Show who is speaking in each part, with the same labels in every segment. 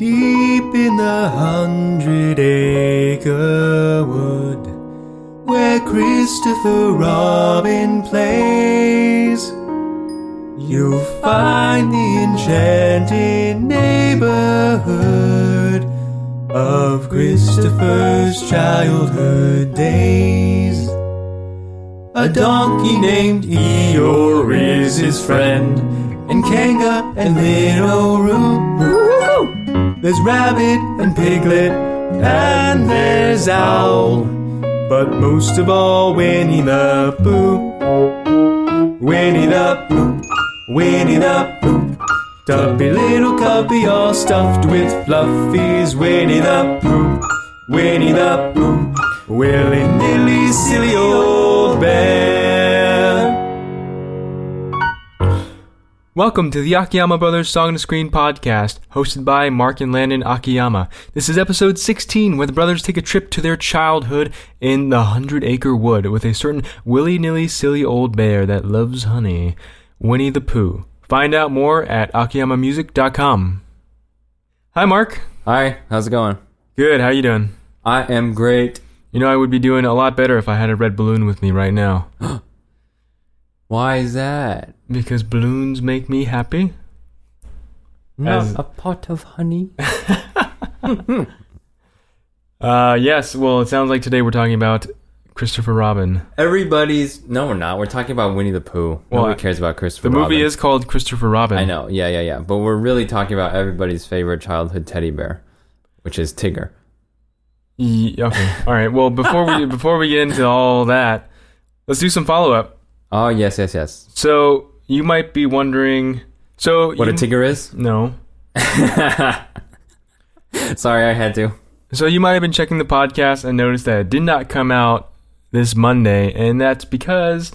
Speaker 1: Deep in the hundred acre wood, where Christopher Robin plays, you'll find the enchanted neighborhood of Christopher's childhood days. A donkey named Eeyore is his friend, and Kanga and Little Roo. There's Rabbit and Piglet, and there's Owl. But most of all, Winnie the Pooh. Winnie the Pooh, Winnie the Pooh. Tubby little cubby all stuffed with fluffies. Winnie the Pooh, Winnie the Pooh. Willy nilly silly old bear.
Speaker 2: Welcome to the Akiyama Brothers Song to Screen podcast, hosted by Marc and Landon Akiyama. This is episode 16, where the brothers take a trip to their childhood in the Hundred Acre Wood with a certain willy nilly silly old bear that loves honey, Winnie the Pooh. Find out more at akiyamamusic.com. Hi, Marc.
Speaker 3: Hi, how's it going?
Speaker 2: Good. How you doing?
Speaker 3: I am great.
Speaker 2: You know, I would be doing a lot better if I had a red balloon with me right now.
Speaker 3: Why is that?
Speaker 2: Because balloons make me happy.
Speaker 3: Not
Speaker 2: As-
Speaker 3: a pot of honey.
Speaker 2: Uh, yes. Well, it sounds like today we're talking about Christopher Robin.
Speaker 3: Everybody's no, we're not. We're talking about Winnie the Pooh.
Speaker 2: Well,
Speaker 3: Nobody cares about Christopher. Robin.
Speaker 2: The movie
Speaker 3: Robin.
Speaker 2: is called Christopher Robin.
Speaker 3: I know. Yeah, yeah, yeah. But we're really talking about everybody's favorite childhood teddy bear, which is Tigger.
Speaker 2: Ye- okay. All right. Well, before we before we get into all that, let's do some follow up.
Speaker 3: Oh yes, yes, yes.
Speaker 2: So you might be wondering. So
Speaker 3: What
Speaker 2: you,
Speaker 3: a Tigger is?
Speaker 2: No.
Speaker 3: Sorry, I had to.
Speaker 2: So you might have been checking the podcast and noticed that it did not come out this Monday, and that's because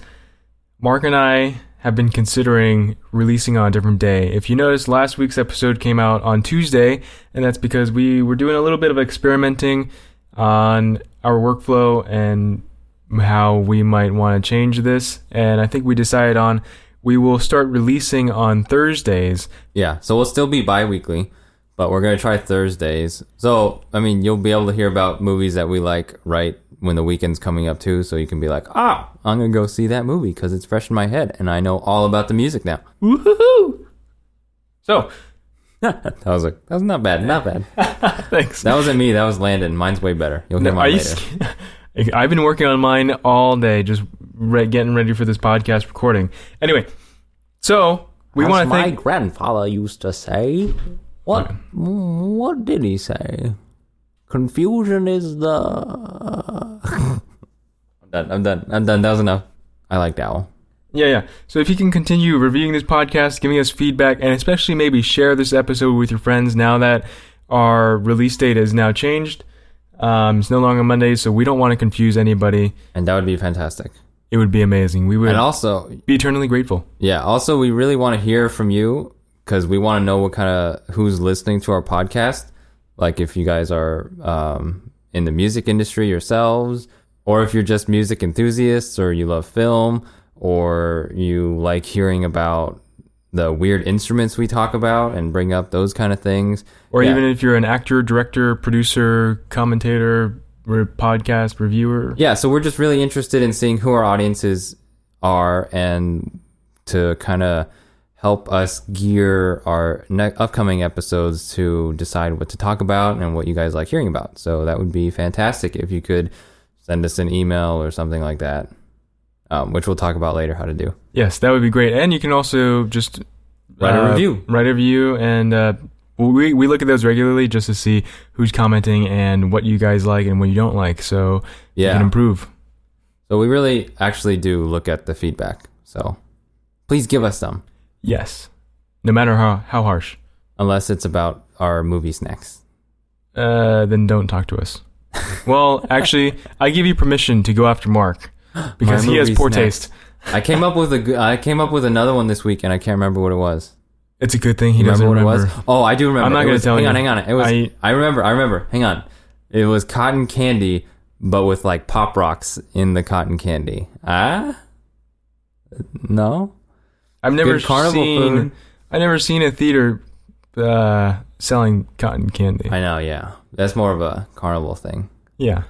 Speaker 2: Marc and I have been considering releasing on a different day. If you noticed, last week's episode came out on Tuesday, and that's because we were doing a little bit of experimenting on our workflow and how we might want to change this. And I think we decided on we will start releasing on Thursdays.
Speaker 3: Yeah, so we'll still be bi-weekly, but we're gonna try Thursdays. So I mean, you'll be able to hear about movies that we like right when the weekend's coming up too. So you can be like, ah, I'm gonna go see that movie because it's fresh in my head and I know all about the music now.
Speaker 2: Woohoo! So,
Speaker 3: that was like that was not bad, not bad.
Speaker 2: thanks.
Speaker 3: That wasn't me. That was Landon. Mine's way better. You'll hear
Speaker 2: Are
Speaker 3: mine
Speaker 2: you
Speaker 3: later.
Speaker 2: I've been working on mine all day, just re- getting ready for this podcast recording. Anyway, so we want to thank.
Speaker 3: my
Speaker 2: thank.
Speaker 3: grandfather used to say. What? What did he say? Confusion is the. I'm done. I'm done. I'm done. That was enough. I like Owl.
Speaker 2: Yeah, yeah. So if you can continue reviewing this podcast, giving us feedback, and especially maybe share this episode with your friends now that our release date is now changed. Um, it's no longer Monday, so we don't want to confuse anybody.
Speaker 3: And that would be fantastic.
Speaker 2: It would be amazing. We would
Speaker 3: And also,
Speaker 2: be eternally grateful.
Speaker 3: yeah, also, we really want to hear from you because we want to know what kind of who's listening to our podcast. Like, if you guys are um, in the music industry yourselves, or if you're just music enthusiasts, or you love film, or you like hearing about the weird instruments we talk about and bring up those kind of things.
Speaker 2: Or
Speaker 3: Yeah.
Speaker 2: even if you're an actor, director, producer, commentator, or podcast reviewer.
Speaker 3: Yeah, so we're just really interested in seeing who our audiences are and to kind of help us gear our ne- upcoming episodes to decide what to talk about and what you guys like hearing about. So that would be fantastic if you could send us an email or something like that, um, which we'll talk about later how to do.
Speaker 2: Yes, that would be great. And you can also just
Speaker 3: Write a
Speaker 2: uh,
Speaker 3: review.
Speaker 2: Write a review, and uh, we we look at those regularly just to see who's commenting and what you guys like and what you don't like, so you
Speaker 3: Yeah.
Speaker 2: can improve.
Speaker 3: So we really actually do look at the feedback. So please give us some,
Speaker 2: Yes, no matter how how harsh.
Speaker 3: unless it's about our movie snacks.
Speaker 2: Uh, then don't talk to us. well, actually, I give you permission to go after Marc because he has poor
Speaker 3: snacks.
Speaker 2: taste.
Speaker 3: I came up with a I came up with another one this week and I can't remember what it was.
Speaker 2: It's a good thing he
Speaker 3: You
Speaker 2: doesn't
Speaker 3: remember what it was? Oh, I do remember.
Speaker 2: I'm not gonna
Speaker 3: was-
Speaker 2: tell
Speaker 3: hang
Speaker 2: you.
Speaker 3: on, hang on. It was.
Speaker 2: I-
Speaker 3: I, remember. I remember. Hang on. It was cotton candy, but with like pop rocks in the cotton candy. Ah, no.
Speaker 2: I've never seen.
Speaker 3: food.
Speaker 2: I've never seen a theater uh, selling cotton candy.
Speaker 3: I know, yeah. That's more of a carnival thing.
Speaker 2: yeah,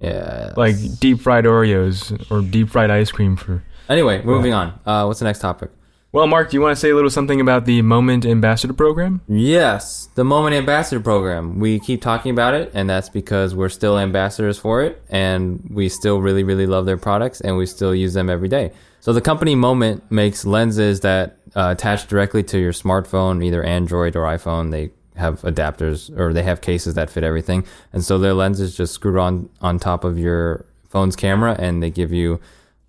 Speaker 3: Yeah.
Speaker 2: like deep fried Oreos or deep fried ice cream for.
Speaker 3: Anyway, moving on. Uh, what's the next topic?
Speaker 2: Well, Marc, do you want to say a little something about the Moment Ambassador Program?
Speaker 3: Yes, the Moment Ambassador Program. We keep talking about it, and that's because we're still ambassadors for it, and we still really, really love their products, and we still use them every day. So the company Moment makes lenses that uh, attach directly to your smartphone, either Android or iPhone. They have adapters or they have cases that fit everything, and so their lenses just screw on on top of your phone's camera, and they give you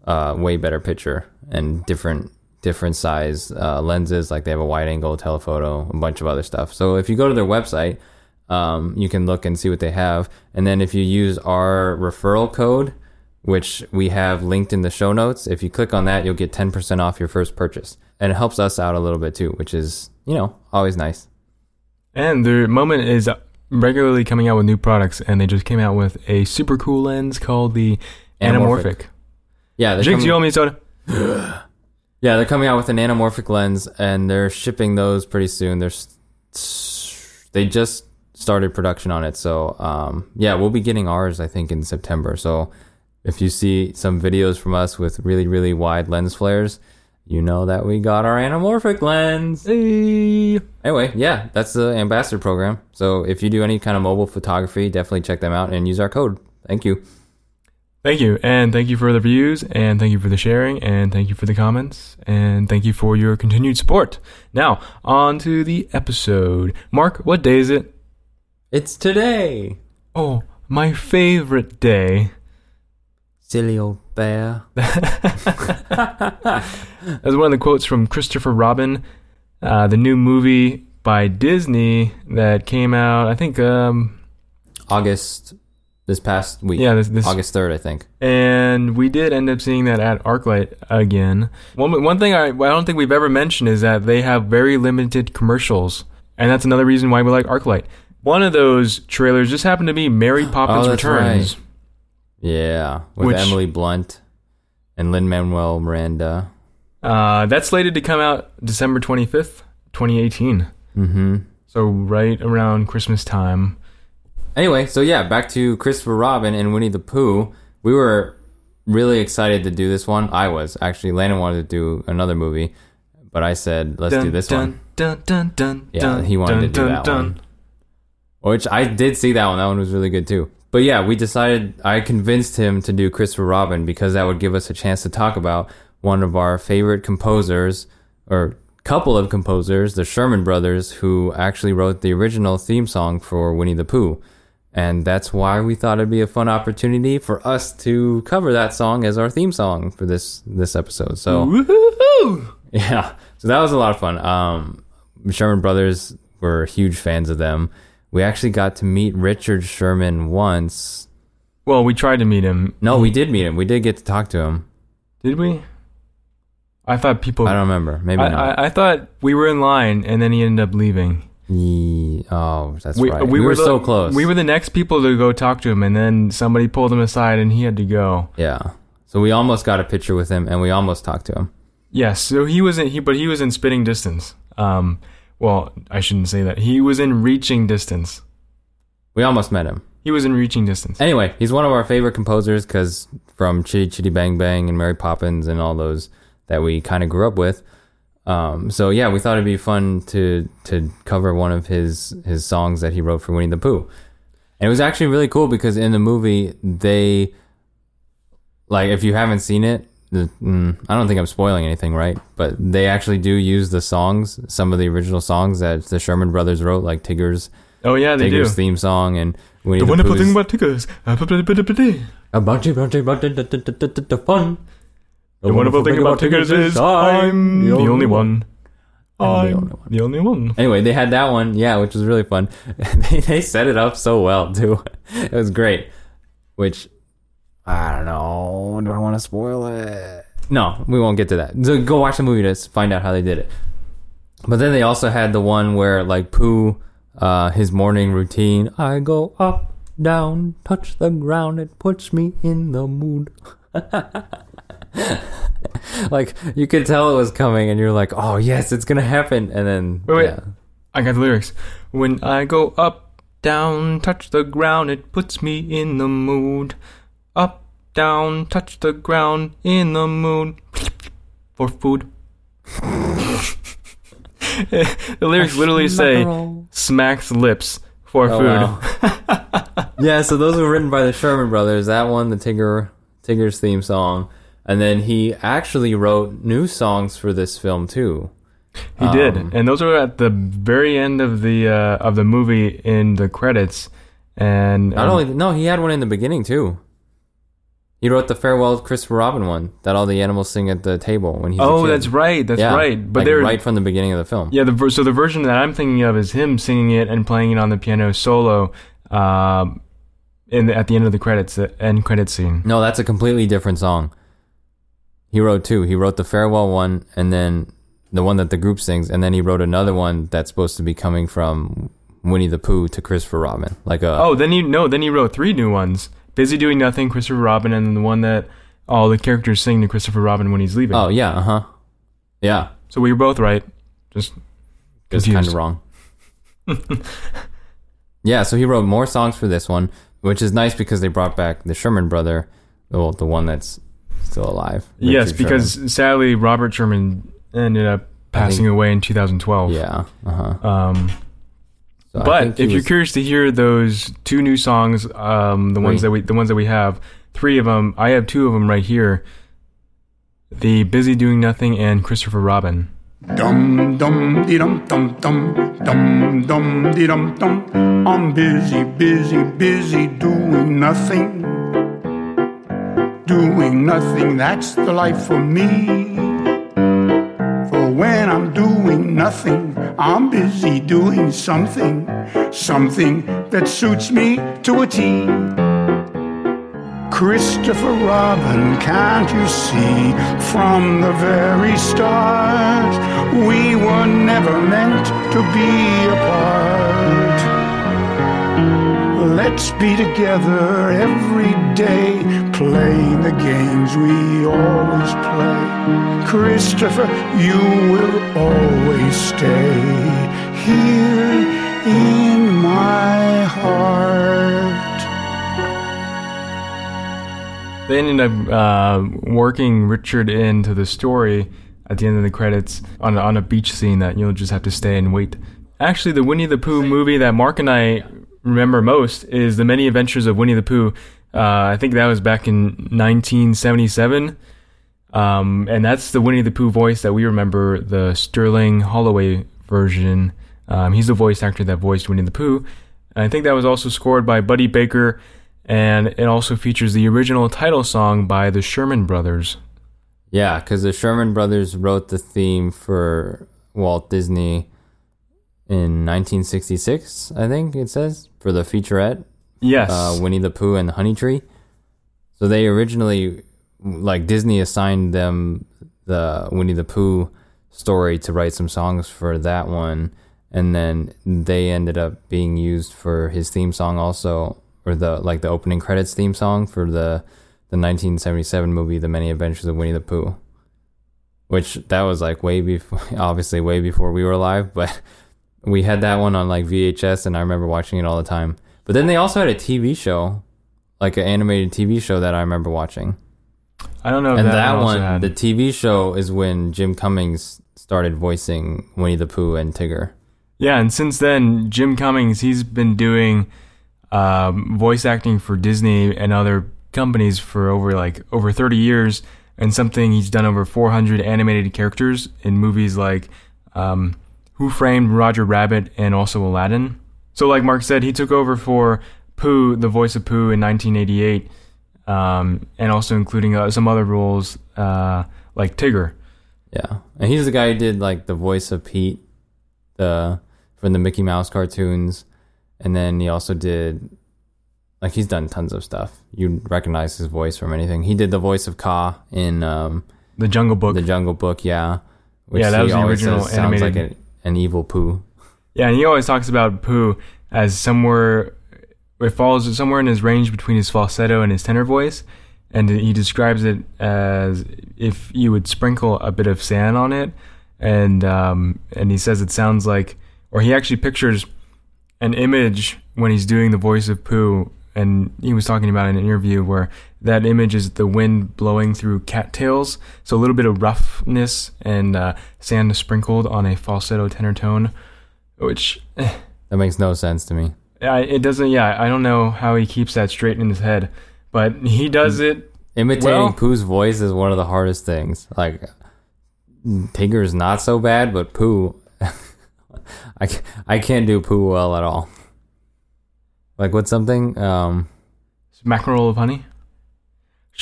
Speaker 3: uh, way better picture and different different size uh, lenses. Like they have a wide angle telephoto, a bunch of other stuff. So if you go to their website, um, you can look and see what they have. And then if you use our referral code, which we have linked in the show notes, if you click on that, you'll get 10% off your first purchase. And it helps us out a little bit too, which is, you know, always nice.
Speaker 2: And the Moment is regularly coming out with new products, and they just came out with a super cool lens called the
Speaker 3: Anamorphic.
Speaker 2: Anamorphic.
Speaker 3: Yeah, they're
Speaker 2: Jigs,
Speaker 3: coming-
Speaker 2: you owe me soda.
Speaker 3: Yeah, they're coming out with an anamorphic lens, and they're shipping those pretty soon. They're they just started production on it, so um, yeah, we'll be getting ours I think in September. So if you see some videos from us with really really wide lens flares, you know that we got our anamorphic lens.
Speaker 2: Hey.
Speaker 3: Anyway, yeah, that's the ambassador program. So if you do any kind of mobile photography, definitely check them out and use our code. Thank you.
Speaker 2: Thank you, and thank you for the views, and thank you for the sharing, and thank you for the comments, and thank you for your continued support. Now, on to the episode. Marc, what day is it?
Speaker 3: It's today.
Speaker 2: Oh, my favorite day.
Speaker 3: Silly old bear.
Speaker 2: That's one of the quotes from Christopher Robin, uh, the new movie by Disney that came out, I think, um,
Speaker 3: August this past week.
Speaker 2: yeah, this, this
Speaker 3: August 3rd, I think.
Speaker 2: and we did end up seeing that at ArcLight again. One one thing I, I don't think we've ever mentioned is that they have very limited commercials, and that's another reason why we like ArcLight. One of those trailers just happened to be Mary Poppins
Speaker 3: Oh,
Speaker 2: Returns.
Speaker 3: Yeah, with
Speaker 2: Which-
Speaker 3: Emily Blunt and Lin Manuel Miranda.
Speaker 2: Uh, that's slated to come out December twenty fifth, twenty eighteen.
Speaker 3: Mm-hmm.
Speaker 2: So right around Christmas time.
Speaker 3: Anyway, so yeah, back to Christopher Robin and Winnie the Pooh. We were really excited to do this one. I was actually. Landon wanted to do another movie, but I said let's do this one.
Speaker 2: Dun, dun, dun,
Speaker 3: Yeah,
Speaker 2: dun,
Speaker 3: he wanted
Speaker 2: dun,
Speaker 3: to do
Speaker 2: dun,
Speaker 3: that
Speaker 2: dun.
Speaker 3: one. Which I did see that one. That one was really good too. But yeah, we decided. I convinced him to do Christopher Robin because that would give us a chance to talk about one of our favorite composers, or couple of composers, the Sherman Brothers, who actually wrote the original theme song for Winnie the Pooh. And that's why we thought it'd be a fun opportunity for us to cover that song as our theme song for this this episode. So
Speaker 2: Woohoo!
Speaker 3: yeah, so that was a lot of fun. Um, Sherman Brothers were huge fans of them. We actually got to meet Richard Sherman once.
Speaker 2: Well, we tried to meet him.
Speaker 3: No, we did meet him. We did get to talk to him.
Speaker 2: Did we? I thought people.
Speaker 3: I don't remember. Maybe
Speaker 2: I,
Speaker 3: not.
Speaker 2: I, I thought we were in line, and then he ended up leaving.
Speaker 3: Ye- oh, that's right. We,
Speaker 2: were,
Speaker 3: were,
Speaker 2: the-
Speaker 3: so close.
Speaker 2: We were the next people to go talk to him, and then somebody pulled him aside, and he had to go.
Speaker 3: yeah. So we almost got a picture with him, and we almost talked to him.
Speaker 2: Yes, so he was in he, but he was in spitting distance. Um, well, I shouldn't say that. He was in reaching distance.
Speaker 3: We almost met him.
Speaker 2: He was in reaching distance.
Speaker 3: Anyway, he's one of our favorite composers because from Chitty Chitty Bang Bang and Mary Poppins and all those that we kind of grew up with. Um, so yeah, we thought it'd be fun to to cover one of his his songs that he wrote for Winnie the Pooh. And it was actually really cool because in the movie they like if you haven't seen it, the, mm, I don't think I'm spoiling anything, right? But they actually do use the songs, some of the original songs that the Sherman Brothers wrote, like Tigger's
Speaker 2: Oh yeah, they
Speaker 3: Tigger's
Speaker 2: do.
Speaker 3: theme song and Winnie
Speaker 2: The
Speaker 3: the,
Speaker 2: wonderful
Speaker 3: Pooh's-
Speaker 2: thing about Tiggers. blah, blah, blah, blah, blah.
Speaker 3: a bunch of bunch of bunch of the- the- fun.
Speaker 2: Wonderful thing about Tiggers is I'm the only one.
Speaker 3: I'm the only one.
Speaker 2: the only one.
Speaker 3: Anyway, they had that one, yeah, which was really fun. they, they set it up so well too. It was great. Which I don't know. Do I want to spoil it? No, we won't get to that. So go watch the movie to s- find out how they did it. But then they also had the one where like Pooh, uh, his morning routine. I go up, down, touch the ground. It puts me in the mood. like you could tell it was coming, and you're like, "Oh yes, it's gonna happen." And then
Speaker 2: Wait, wait.
Speaker 3: yeah.
Speaker 2: I got the lyrics. When I go up, down, touch the ground, it puts me in the mood. Up, down, touch the ground, in the moon for food. the lyrics literally say smacks lips for
Speaker 3: Oh,
Speaker 2: food.
Speaker 3: wow. yeah, so those were written by the Sherman Brothers. That one, the Tigger Tigger's theme song, and then he actually wrote new songs for this film too.
Speaker 2: He did,
Speaker 3: Um,
Speaker 2: and those are at the very end of the uh, of the movie in the credits. And
Speaker 3: Not
Speaker 2: um,
Speaker 3: only no, he had one in the beginning too. He wrote the farewell Christopher Robin one that all the animals sing at the table when he's
Speaker 2: oh, that's right, that's
Speaker 3: Yeah,
Speaker 2: right. But
Speaker 3: like
Speaker 2: they're
Speaker 3: right from the beginning of the film.
Speaker 2: yeah. The ver- so the version that I'm thinking of is him singing it and playing it on the piano solo. Um, in the, at the end of the credits, the end credit scene.
Speaker 3: No, that's a completely different song. He wrote two. He wrote the farewell one, and then the one that the group sings, and then he wrote another one that's supposed to be coming from Winnie the Pooh to Christopher Robin, like a
Speaker 2: Oh, then he no, then he wrote three new ones: "Busy Doing Nothing," Christopher Robin, and then the one that all the characters sing to Christopher Robin when he's leaving.
Speaker 3: oh yeah, uh huh, yeah,
Speaker 2: So we were both right. Just
Speaker 3: just kind
Speaker 2: Confused.
Speaker 3: of wrong. yeah, so he wrote more songs for this one, which is nice because they brought back the Sherman brother, well, the one that's still alive.
Speaker 2: yes,
Speaker 3: Richard
Speaker 2: because sadly Robert Sherman ended up passing away in 2012.
Speaker 3: Sherman. yeah, uh huh.
Speaker 2: Um, but if you're curious to hear those two new songs, um, the ones that we the ones that we have, three of them. I have two of them right here. The busy doing nothing and Christopher Robin.
Speaker 4: Dum dum dee dum dum dum dum dum dee dum dum. I'm busy, busy, busy doing nothing. Doing nothing, that's the life for me. When I'm doing nothing, I'm busy doing something, something that suits me to a T. Christopher Robin, can't you see from the very start we were never meant to be apart? Let's be together every day, playing the games we always play. Christopher, you will always stay here in my heart.
Speaker 2: They ended up uh, working Richard into the story at the end of the credits on on a beach scene that you'll just have to stay and wait. Actually, the Winnie the Pooh movie that Marc and I remember most is The Many Adventures of Winnie the Pooh. Uh, I think that was back in 1977. Um, and that's the Winnie the Pooh voice that we remember, the Sterling Holloway version. Um, he's the voice actor that voiced Winnie the Pooh. And I think that was also scored by Buddy Baker, and it also features the original title song by the Sherman Brothers.
Speaker 3: Yeah, because the Sherman Brothers wrote the theme for Walt Disney in 1966, I think it says, for the featurette,
Speaker 2: Yes.
Speaker 3: uh, Winnie the Pooh and the Honey Tree. So they originally, like Disney assigned them the Winnie the Pooh story to write some songs for that one. And then they ended up being used for his theme song also, or the like the opening credits theme song for the the 1977 movie The Many Adventures of Winnie the Pooh. Which that was like way before, obviously way before we were alive, but we had that one on like VHS, and I remember watching it all the time. But then they also had a TV show, like an animated TV show that I remember watching.
Speaker 2: I don't know
Speaker 3: and
Speaker 2: that,
Speaker 3: that
Speaker 2: one, had-
Speaker 3: the TV show, is when Jim Cummings started voicing Winnie the Pooh and Tigger.
Speaker 2: Yeah, and since then, Jim Cummings, he's been doing um, voice acting for Disney and other companies for over like over 30 years, and something he's done over 400 animated characters in movies like um, Who Framed Roger Rabbit and also Aladdin. So, like Marc said, he took over for Pooh, the voice of Pooh, in 1988, um, and also including uh, some other roles uh, like Tigger.
Speaker 3: Yeah, and he's the guy who did like the voice of Pete, the from the Mickey Mouse cartoons, and then he also did like he's done tons of stuff. You recognize his voice from anything. He did the voice of Kaa in um,
Speaker 2: The Jungle Book.
Speaker 3: the Jungle Book, yeah.
Speaker 2: Yeah, that was the original
Speaker 3: sounds like
Speaker 2: animated-
Speaker 3: an, evil poo.
Speaker 2: Yeah, and he always talks about Pooh as somewhere it falls somewhere in his range between his falsetto and his tenor voice, and he describes it as if you would sprinkle a bit of sand on it, and um, and he says it sounds like, or he actually pictures an image when he's doing the voice of Pooh, and he was talking about in an interview where that image is the wind blowing through cattails, so a little bit of roughness and uh, sand sprinkled on a falsetto tenor tone, which eh,
Speaker 3: That makes no sense to me.
Speaker 2: I, it doesn't. Yeah, I don't know how he keeps that straight in his head, but he does it.
Speaker 3: Imitating
Speaker 2: Well-
Speaker 3: Pooh's voice is one of the hardest things. Like Tigger's not so bad, but Pooh, I I can't do Pooh well at all. Like what's something? Um,
Speaker 2: Mackerel of honey.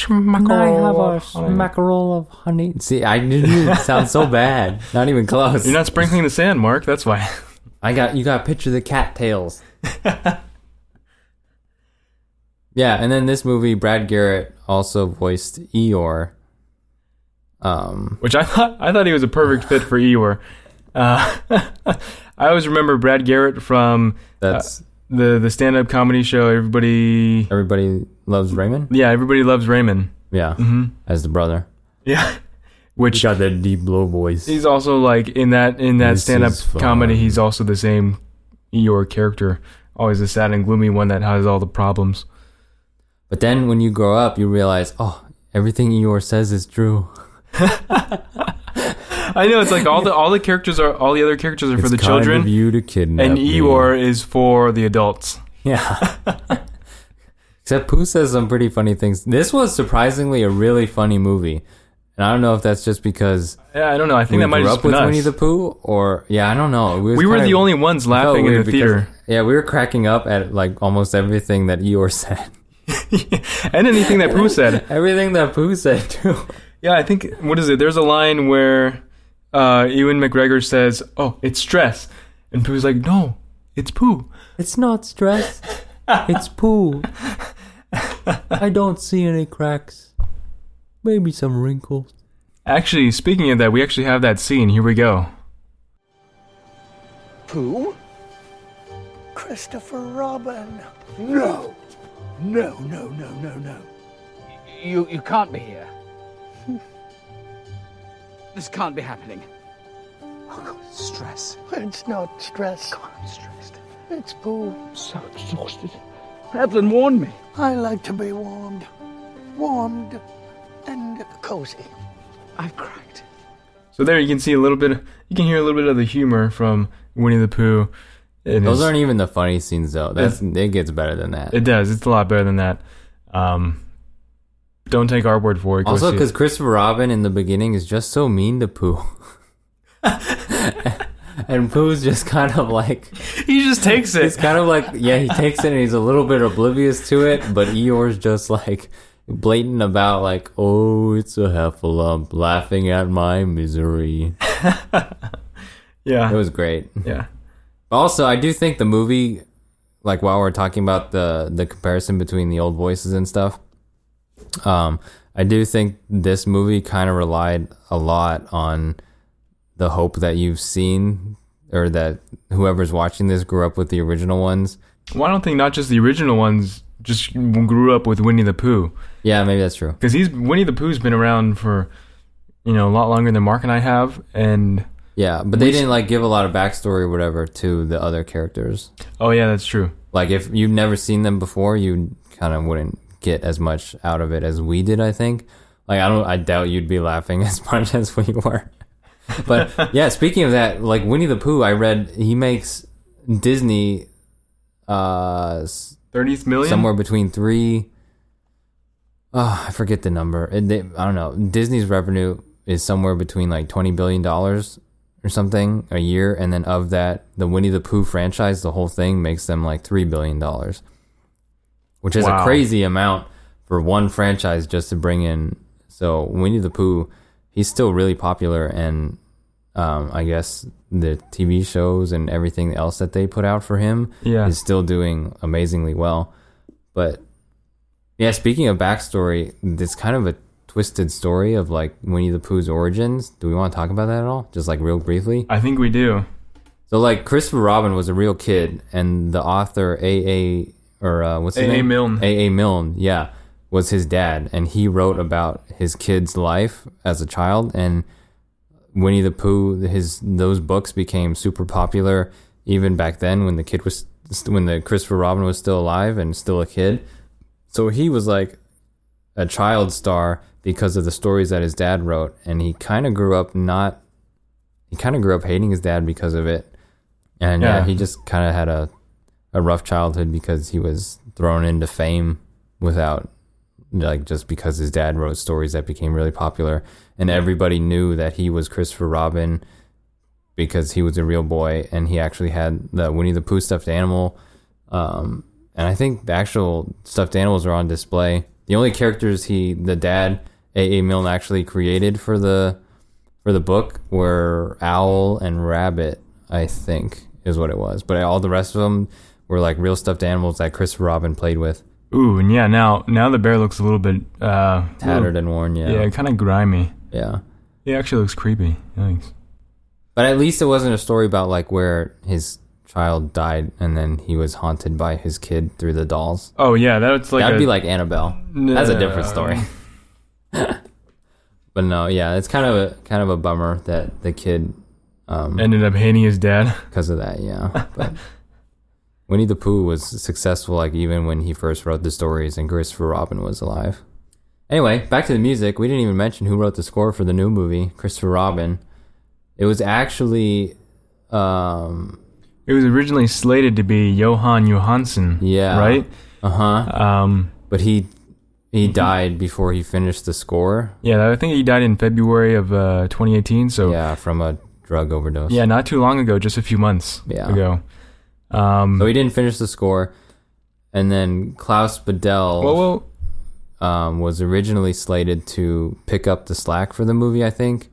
Speaker 3: mackerel Can I have a sh of honey. See, I didn't even sound so bad. Not even close.
Speaker 2: You're not sprinkling the sand, Marc. That's why.
Speaker 3: I got you. Got a picture of the cattails. yeah, and then this movie, Brad Garrett also voiced Eeyore. Um,
Speaker 2: Which I thought I thought he was a perfect fit for Eeyore. Uh, I always remember Brad Garrett from
Speaker 3: that's
Speaker 2: the the stand up comedy show. Everybody,
Speaker 3: everybody loves Raymond.
Speaker 2: yeah, everybody loves Raymond.
Speaker 3: Yeah,
Speaker 2: hmm
Speaker 3: as the brother.
Speaker 2: Yeah, which
Speaker 3: got that deep low voice.
Speaker 2: he's also like in that in that stand up comedy. He's also the same Eeyore character, always the sad and gloomy one that has all the problems.
Speaker 3: But then when you grow up, you realize, oh, everything Eeyore says is true.
Speaker 2: I know it's like all the all the characters are all the other characters are for
Speaker 3: It's
Speaker 2: the children,
Speaker 3: of you to kidnap
Speaker 2: and
Speaker 3: me.
Speaker 2: Eeyore is for the adults.
Speaker 3: Yeah. Except Pooh says some pretty funny things. This was surprisingly a really funny movie. And I don't know if that's just because
Speaker 2: Yeah, I don't know. I think that might
Speaker 3: grew up with
Speaker 2: us.
Speaker 3: Winnie the Pooh, or yeah, I don't know. Was
Speaker 2: we were the
Speaker 3: of-
Speaker 2: only ones laughing in the
Speaker 3: weird because-
Speaker 2: theater,
Speaker 3: Yeah, we were cracking up at like almost everything that Eeyore said.
Speaker 2: and anything that Pooh said.
Speaker 3: everything that Pooh said too.
Speaker 2: Yeah, I think what is it? There's a line where uh, Ewan McGregor says, "Oh, it's stress," and Pooh's like, "No, it's poo.
Speaker 3: It's not stress. it's poo. I don't see any cracks. Maybe some wrinkles.
Speaker 2: Actually, speaking of that, we actually have that scene. Here we go.
Speaker 5: Pooh? Christopher Robin. No. No, no, no, no, no.
Speaker 6: You you can't be here. This can't be happening.
Speaker 5: Oh, God, it's stress. It's not stress. God, I'm stressed. It's Pooh.
Speaker 6: So exhausted. Evelyn warned me.
Speaker 5: I like to be warmed. Warmed and cozy.
Speaker 6: I've cracked.
Speaker 2: So there you can see a little bit. You can hear a little bit of the humor from Winnie the Pooh. in
Speaker 3: Those
Speaker 2: his-
Speaker 3: aren't even the funny scenes though. That's it gets better than that.
Speaker 2: It does. It's a lot better than that. Um, don't take our word for it. Go
Speaker 3: Also,
Speaker 2: see it.
Speaker 3: because Christopher Robin in the beginning is just so mean to Pooh. and Pooh's just kind of like
Speaker 2: he just takes it.
Speaker 3: he's kind of like yeah he takes it and he's a little bit oblivious to it, but Eeyore's just like blatant about like oh it's a heffalump laughing at my misery.
Speaker 2: Yeah,
Speaker 3: It was great.
Speaker 2: yeah.
Speaker 3: Also, I do think the movie, like while we're talking about the the comparison between the old voices and stuff, um, I do think this movie kind of relied a lot on the hope that you've seen or that whoever's watching this grew up with the original ones.
Speaker 2: Well, I don't think not just the original ones just grew up with Winnie the Pooh
Speaker 3: Yeah, maybe that's true.
Speaker 2: because he's Winnie the Pooh's been around for you know a lot longer than Marc and I have, and
Speaker 3: Yeah, but they didn't like give a lot of backstory or whatever to the other characters.
Speaker 2: oh yeah, that's true.
Speaker 3: Like if you've never seen them before, you kind of wouldn't get as much out of it as we did. I think. Like I don't. I doubt you'd be laughing as much as we were. But yeah, speaking of that, like Winnie the Pooh, I read he makes Disney uh s-
Speaker 2: Thirtieth
Speaker 3: somewhere between three. Oh, I forget the number. It, they, I don't know. Disney's revenue is somewhere between like twenty billion dollars or something a year, and then of that, the Winnie the Pooh franchise, the whole thing makes them like three billion dollars, which is
Speaker 2: Wow.
Speaker 3: a crazy amount for one franchise just to bring in. So Winnie the Pooh, he's still really popular, and um, I guess the TV shows and everything else that they put out for him
Speaker 2: Yeah.
Speaker 3: is still doing amazingly well. But yeah, speaking of backstory, it's kind of a twisted story of like Winnie the Pooh's origins. Do we want to talk about that at all? Just like real briefly.
Speaker 2: I think we do.
Speaker 3: So like Christopher Robin was a real kid, and the author A. A. or uh, what's his
Speaker 2: A.A.
Speaker 3: name?
Speaker 2: Milne.
Speaker 3: A. A. Milne, yeah, was his dad, and he wrote about his kid's life as a child. And Winnie the Pooh, his those books became super popular, even back then when the kid was when the Christopher Robin was still alive and still a kid. So he was like a child star because of the stories that his dad wrote, and he kind of grew up not. He kind of grew up hating his dad because of it, and yeah,
Speaker 2: Yeah.
Speaker 3: he just kind of had a a rough childhood because he was thrown into fame without like just because his dad wrote stories that became really popular. And everybody knew that he was Christopher Robin because he was a real boy and he actually had the Winnie the Pooh stuffed animal. Um, and I think the actual stuffed animals are on display. The only characters he the dad A.A. Milne actually created for the for the book were owl and rabbit I think is what it was. But all the rest of them were like real stuffed animals that Christopher Robin played with
Speaker 2: Ooh, and yeah, now now the bear looks a little bit uh
Speaker 3: tattered and worn
Speaker 2: Yeah,
Speaker 3: yeah
Speaker 2: kind of grimy.
Speaker 3: yeah
Speaker 2: He actually looks creepy. Thanks.
Speaker 3: But at least it wasn't a story about like where his child died and then he was haunted by his kid through the dolls.
Speaker 2: Oh yeah, that's like
Speaker 3: That'd
Speaker 2: a-
Speaker 3: be like Annabelle. That's a different story. but no, yeah, it's kind of a kind of a bummer that the kid um
Speaker 2: ended up hating his dad.
Speaker 3: because of that, yeah. But Winnie the Pooh was successful like even when he first wrote the stories and Christopher Robin was alive. Anyway, back to the music. We didn't even mention who wrote the score for the new movie, Christopher Robin. It was actually um
Speaker 2: It was originally slated to be Jóhann Jóhannsson.
Speaker 3: Yeah.
Speaker 2: Right.
Speaker 3: uh-huh.
Speaker 2: Um.
Speaker 3: But he he died before he finished the score.
Speaker 2: Yeah, I think he died in February of uh, 2018. So yeah.
Speaker 3: Yeah, from a drug overdose.
Speaker 2: Yeah, not too long ago, just a few months
Speaker 3: Yeah.
Speaker 2: ago. Um.
Speaker 3: So he didn't finish the score. And then Klaus Badelt
Speaker 2: well, well,
Speaker 3: um, was originally slated to pick up the slack for the movie, I think.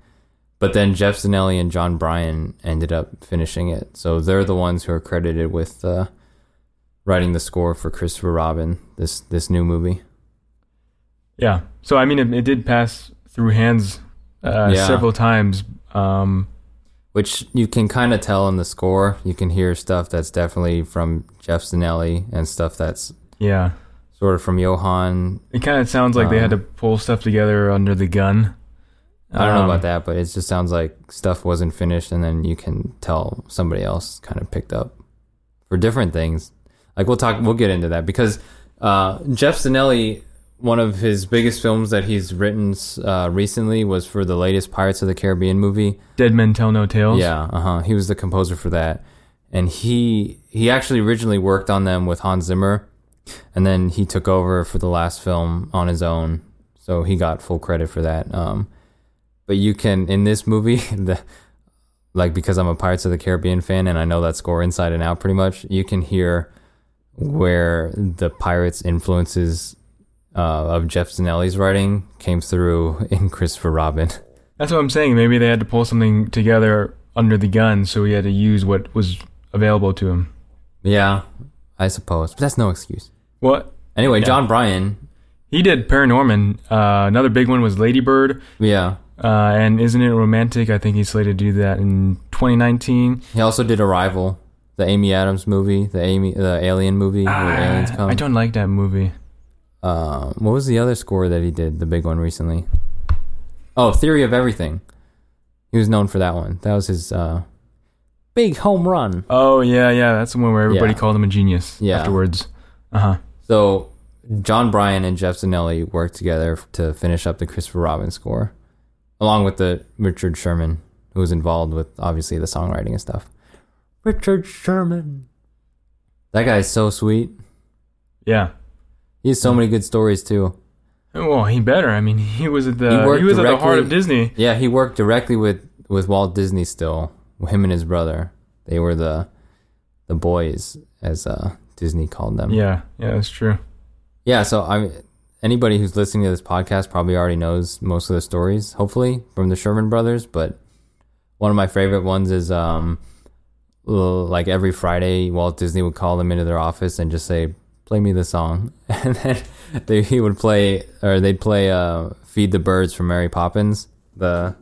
Speaker 3: But then Geoff Zanelli and Jon Brion ended up finishing it. So they're the ones who are credited with uh, writing the score for Christopher Robin, this this new movie.
Speaker 2: yeah. So I mean, it, it did pass through hands uh,
Speaker 3: Yeah.
Speaker 2: several times. Um.
Speaker 3: Which you can kind of tell in the score. You can hear stuff that's definitely from Geoff Zanelli and stuff that's
Speaker 2: Yeah.
Speaker 3: sort of from Jóhann.
Speaker 2: It kind of sounds like they had to
Speaker 3: Um,
Speaker 2: pull stuff together under the gun.
Speaker 3: I don't know
Speaker 2: Um,
Speaker 3: about that, but it just sounds like stuff wasn't finished, and then you can tell somebody else kind of picked up for different things. Like we'll talk, we'll get into that because uh, Geoff Zanelli, one of his biggest films that he's written uh, recently was for the latest Pirates of the Caribbean movie.
Speaker 2: Dead Men Tell No Tales.
Speaker 3: Yeah, uh huh. He was the composer for that, and he he actually originally worked on them with Hans Zimmer, and then he took over for the last film on his own, so he got full credit for that. Um, but you can in this movie, the like because I'm a Pirates of the Caribbean fan and I know that score inside and out pretty much, you can hear where the pirates influences uh, of Geoff Zanelli's writing came through in Christopher Robin.
Speaker 2: That's what I'm saying. Maybe they had to pull something together under the gun, so he had to use what was available to him.
Speaker 3: Yeah, I suppose, but that's no excuse.
Speaker 2: What?
Speaker 3: Anyway,
Speaker 2: Yeah.
Speaker 3: Jon Brion.
Speaker 2: He did ParaNorman. Uh, another big one was Lady Bird.
Speaker 3: Yeah,
Speaker 2: Uh, and Isn't It Romantic? I think he's slated to do that in 2019.
Speaker 3: he also did Arrival, the Amy Adams movie, the Amy, the Alien movie where aliens come.
Speaker 2: I don't like that movie.
Speaker 3: Uh, what was the other score that he did? The big one recently. Oh, Theory of Everything. He was known for that one. That was his uh, big home run.
Speaker 2: Oh yeah, yeah, that's the one where everybody
Speaker 3: Yeah.
Speaker 2: called him a genius.
Speaker 3: Yeah.
Speaker 2: Afterwards. Uh huh.
Speaker 3: So Jon Brion and Geoff Zanelli worked together to finish up the Christopher Robin score, along with the Richard Sherman, who was involved with obviously the songwriting and stuff. Richard Sherman. That guy is so sweet.
Speaker 2: Yeah.
Speaker 3: He has so many good stories too.
Speaker 2: Well, he better. I mean, he was at the
Speaker 3: He
Speaker 2: he, was at the heart of Disney.
Speaker 3: Yeah, he worked directly with with Walt Disney still. Him and his brother. They were the the boys, as uh, Disney called them.
Speaker 2: Yeah, yeah, that's true.
Speaker 3: Yeah, so I anybody who's listening to this podcast probably already knows most of the stories, hopefully, from the Sherman brothers, but one of my favorite ones is um like every Friday Walt Disney would call them into their office and just say, "Play me the song." And then they he would play or they'd play uh Feed the Birds from Mary Poppins. The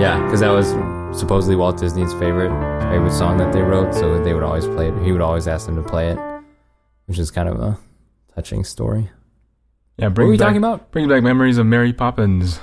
Speaker 3: Yeah, because that was supposedly Walt Disney's favorite favorite song that they wrote, so they would always play it. He would always ask them to play it, which is kind of a touching story.
Speaker 2: Yeah,
Speaker 3: What
Speaker 2: bring
Speaker 3: were we
Speaker 2: back,
Speaker 3: talking about?
Speaker 2: Brings back memories of Mary Poppins.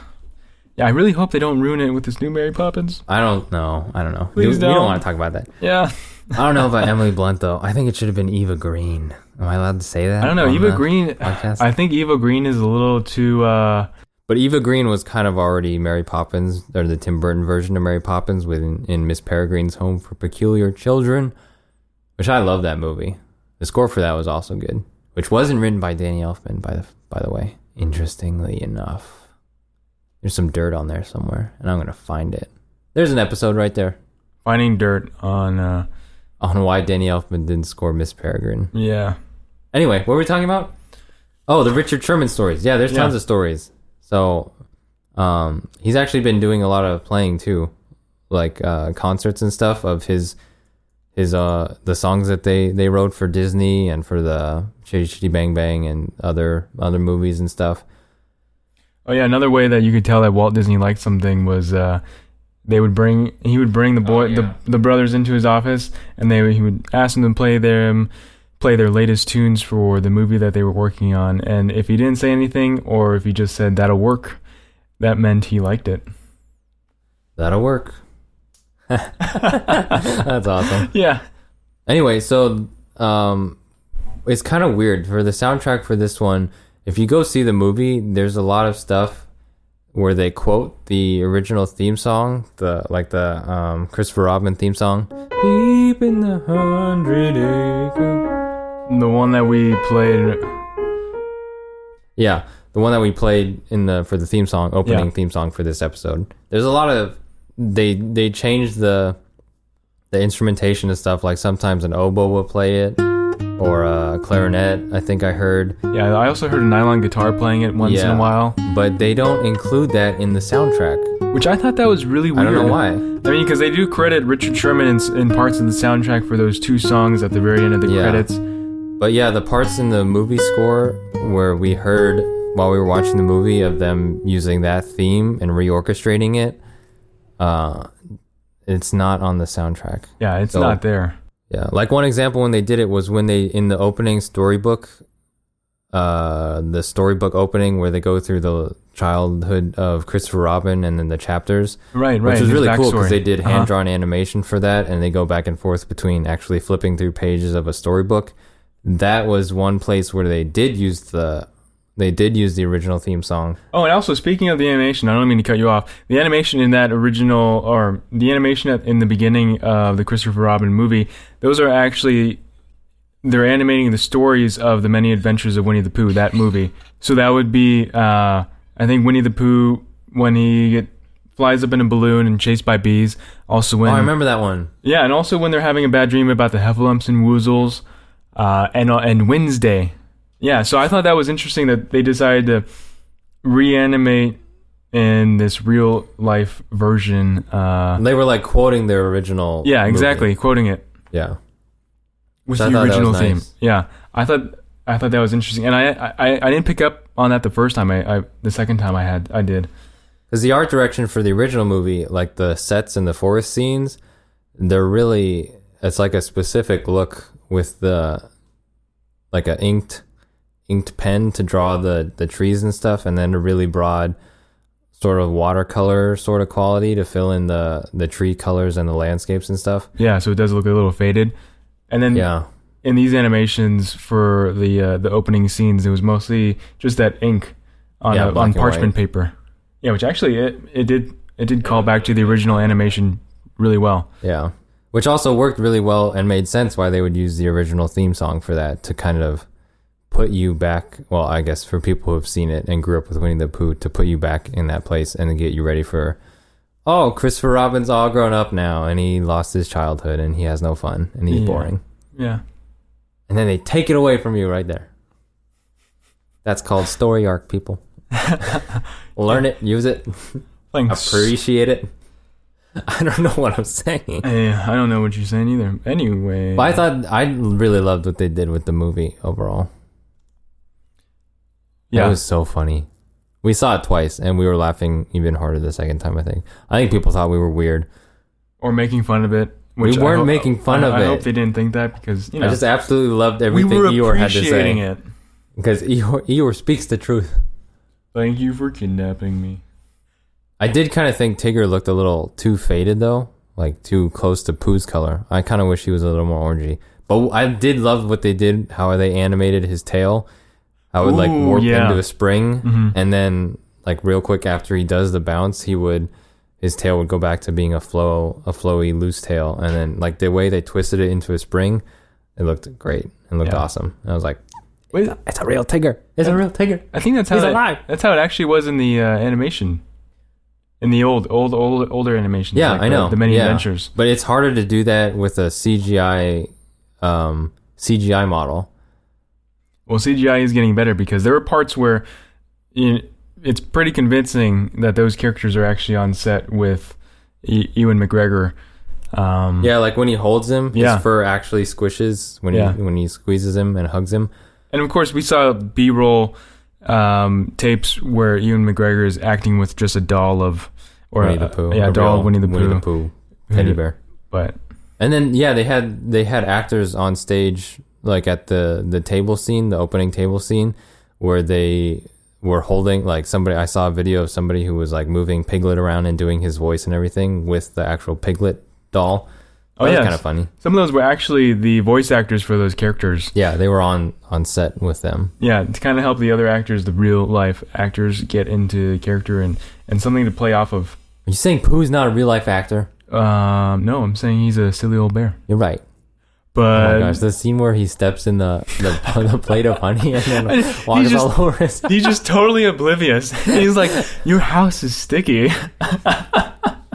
Speaker 2: Yeah, I really hope they don't ruin it with this new Mary Poppins.
Speaker 3: I don't know. I don't know.
Speaker 2: Please
Speaker 3: we, we don't We
Speaker 2: don't.
Speaker 3: want to talk about that.
Speaker 2: Yeah,
Speaker 3: I don't know about Emily Blunt though. I think it should have been Eva Green. Am I allowed to say that?
Speaker 2: I don't know. Eva Green.
Speaker 3: podcast?
Speaker 2: I think Eva Green is a little too. uh
Speaker 3: But Eva Green was kind of already Mary Poppins, or the Tim Burton version of Mary Poppins, within in Miss Peregrine's Home for Peculiar Children, which I love that movie. The score for that was also good, which wasn't written by Danny Elfman, by the by the way. Interestingly enough, there's some dirt on there somewhere, and I'm gonna find it. There's an episode right there
Speaker 2: Finding dirt on. uh
Speaker 3: on why Danny Elfman didn't score Miss Peregrine.
Speaker 2: Yeah,
Speaker 3: Anyway, what were we talking about? Oh, the Richard Sherman stories. Yeah, there's tons
Speaker 2: Yeah.
Speaker 3: of stories. So, um, he's actually been doing a lot of playing too, like uh, concerts and stuff of his his uh the songs that they they wrote for Disney and for the Chitty Chitty Bang Bang and other other movies and stuff.
Speaker 2: Oh yeah, another way that you could tell that Walt Disney liked something was uh, they would bring he would bring the boy the the brothers into his office and they he would ask them to play their play their latest tunes for the movie that they were working on and if he didn't say anything or if he just said that'll work, that meant he liked it.
Speaker 3: That'll work. That's awesome.
Speaker 2: Yeah.
Speaker 3: Anyway, so um, it's kind of weird for the soundtrack for this one. If you go see the movie, there's a lot of stuff where they quote the original theme song, the like the um, Christopher Robin theme song. Deep in the hundred acre.
Speaker 2: The one that we played
Speaker 3: Yeah, the one that we played in the for the theme song, opening
Speaker 2: Yeah.
Speaker 3: theme song for this episode. There's a lot of they they changed the the instrumentation and stuff. Like sometimes an oboe will play it, or a clarinet. I think I heard,
Speaker 2: Yeah, I also heard a nylon guitar playing it once in a while,
Speaker 3: but they don't include that in the soundtrack.
Speaker 2: which I thought that was really weird.
Speaker 3: I don't know why.
Speaker 2: I mean, because they do credit Richard Sherman in, in parts of the soundtrack for those two songs at the very end of the
Speaker 3: Yeah.
Speaker 2: credits.
Speaker 3: But yeah, the parts in the movie score where we heard while we were watching the movie of them using that theme and reorchestrating it, uh, it's not on the soundtrack.
Speaker 2: Yeah, it's
Speaker 3: So-
Speaker 2: not there.
Speaker 3: Yeah, like one example when they did it was when they in the opening storybook, uh, the storybook opening where they go through the childhood of Christopher Robin and then the chapters,
Speaker 2: Right, right.
Speaker 3: which was
Speaker 2: his
Speaker 3: really cool because they did
Speaker 2: Uh-huh.
Speaker 3: hand drawn animation for that, and they go back and forth between actually flipping through pages of a storybook. That was one place where they did use the they did use the original theme song.
Speaker 2: Oh, and also speaking of the animation, I don't mean to cut you off. The animation in that original, or the animation in the beginning of the Christopher Robin movie, those are actually they're animating the stories of the many adventures of Winnie the Pooh. That movie. So that would be, uh, I think Winnie the Pooh when he get, flies up in a balloon and chased by bees. Also when
Speaker 3: oh, I remember that one.
Speaker 2: Yeah, and also when they're having a bad dream about the heffalumps and woozles, uh, and uh, and Wednesday. Yeah, so I thought that was interesting that they decided to reanimate in this real life version. Uh,
Speaker 3: They were like quoting their original.
Speaker 2: yeah,
Speaker 3: movie.
Speaker 2: exactly, quoting it
Speaker 3: Yeah.
Speaker 2: with
Speaker 3: So
Speaker 2: the original theme.
Speaker 3: nice.
Speaker 2: Yeah, I thought I thought that was interesting, and I I, I didn't pick up on that the first time. I, I the second time I had I did.
Speaker 3: Because the art direction for the original movie, like the sets and the forest scenes, they're really it's like a specific look with the like a inked inked pen to draw the the trees and stuff, and then a really broad sort of watercolor sort of quality to fill in the the tree colors and the landscapes and stuff.
Speaker 2: Yeah, so it does look a little faded, and then
Speaker 3: Yeah,
Speaker 2: in these animations for the uh, the opening scenes, it was mostly just that ink on
Speaker 3: Yeah,
Speaker 2: a, on parchment
Speaker 3: white.
Speaker 2: paper. Yeah, which actually it, it did it did call back to the original animation really well.
Speaker 3: yeah. Which also worked really well and made sense why they would use the original theme song for that to kind of put you back. Well, I guess for people who have seen it and grew up with Winnie the Pooh, to put you back in that place and to get you ready for, oh, Christopher Robin's all grown up now and he lost his childhood and he has no fun and he's
Speaker 2: Yeah.
Speaker 3: boring.
Speaker 2: Yeah,
Speaker 3: And then they take it away from you right there. That's called story arc, people. Learn it, use it,
Speaker 2: thanks.
Speaker 3: appreciate it. I don't know what I'm saying.
Speaker 2: I don't know what you're saying either. Anyway,
Speaker 3: But I thought I really loved what they did with the movie overall.
Speaker 2: Yeah,
Speaker 3: It was so funny. We saw it twice and we were laughing even harder the second time, I think. I think people thought we were weird.
Speaker 2: or making fun of it.
Speaker 3: We weren't
Speaker 2: hope-
Speaker 3: making fun
Speaker 2: I-
Speaker 3: of
Speaker 2: I
Speaker 3: it.
Speaker 2: I hope they didn't think that because you know
Speaker 3: I just absolutely loved
Speaker 2: we
Speaker 3: everything
Speaker 2: were
Speaker 3: Eeyore had to say
Speaker 2: it.
Speaker 3: because Eeyore, Eeyore speaks the truth.
Speaker 2: Thank you for kidnapping me.
Speaker 3: I did kind of think Tigger looked a little too faded though, like too close to Pooh's color. I kind of wish he was a little more orangey. But I did love what they did, how they animated his tail. How it would like
Speaker 2: Ooh,
Speaker 3: warp
Speaker 2: yeah.
Speaker 3: into a spring,
Speaker 2: Mhm.
Speaker 3: and then like real quick after he does the bounce, he would his tail would go back to being a flow, a flowy loose tail, and then like the way they twisted it into a spring, it looked great. It looked
Speaker 2: Yeah.
Speaker 3: awesome. And I was like,
Speaker 2: Wait,
Speaker 3: it's a real tiger. It's a real tiger.
Speaker 2: I think that's how
Speaker 3: He's
Speaker 2: it,
Speaker 3: alive.
Speaker 2: that's how it actually was in the uh, animation. In the old, old, old, older animations.
Speaker 3: Yeah,
Speaker 2: like
Speaker 3: I
Speaker 2: the-
Speaker 3: know.
Speaker 2: the many
Speaker 3: Yeah.
Speaker 2: adventures.
Speaker 3: But it's harder to do that with a CGI um, CGI model.
Speaker 2: Well, CGI is getting better because there are parts where it's pretty convincing that those characters are actually on set with e- Ewan McGregor. Um,
Speaker 3: Yeah, like when he holds him,
Speaker 2: Yeah.
Speaker 3: his fur actually squishes when
Speaker 2: Yeah.
Speaker 3: he when he squeezes him and hugs him.
Speaker 2: and of course we saw B-roll um, tapes where Ewan McGregor is acting with just a doll of, or
Speaker 3: Winnie
Speaker 2: a-
Speaker 3: the Pooh.
Speaker 2: yeah, doll of Winnie the Pooh.
Speaker 3: Winnie the Pooh teddy bear.
Speaker 2: But
Speaker 3: And then yeah, they had they had actors on stage like at the the table scene, the opening table scene, where they were holding like somebody. I saw a video of somebody who was like moving Piglet around and doing his voice and everything with the actual Piglet doll.
Speaker 2: Oh,
Speaker 3: that
Speaker 2: yes.
Speaker 3: kind of funny.
Speaker 2: some of those were actually the voice actors for those characters.
Speaker 3: Yeah, they were on on set with them.
Speaker 2: Yeah, to kind of help the other actors, the real life actors, get into the character and, and something to play off of.
Speaker 3: Are you saying Pooh's not a real life actor?
Speaker 2: Um, no, I'm saying he's a silly old bear.
Speaker 3: You're right.
Speaker 2: But
Speaker 3: Oh my gosh, the scene where he steps in the the, the plate of honey and then walks
Speaker 2: just-
Speaker 3: all over his.
Speaker 2: he's just totally oblivious. He's like, "Your house is sticky."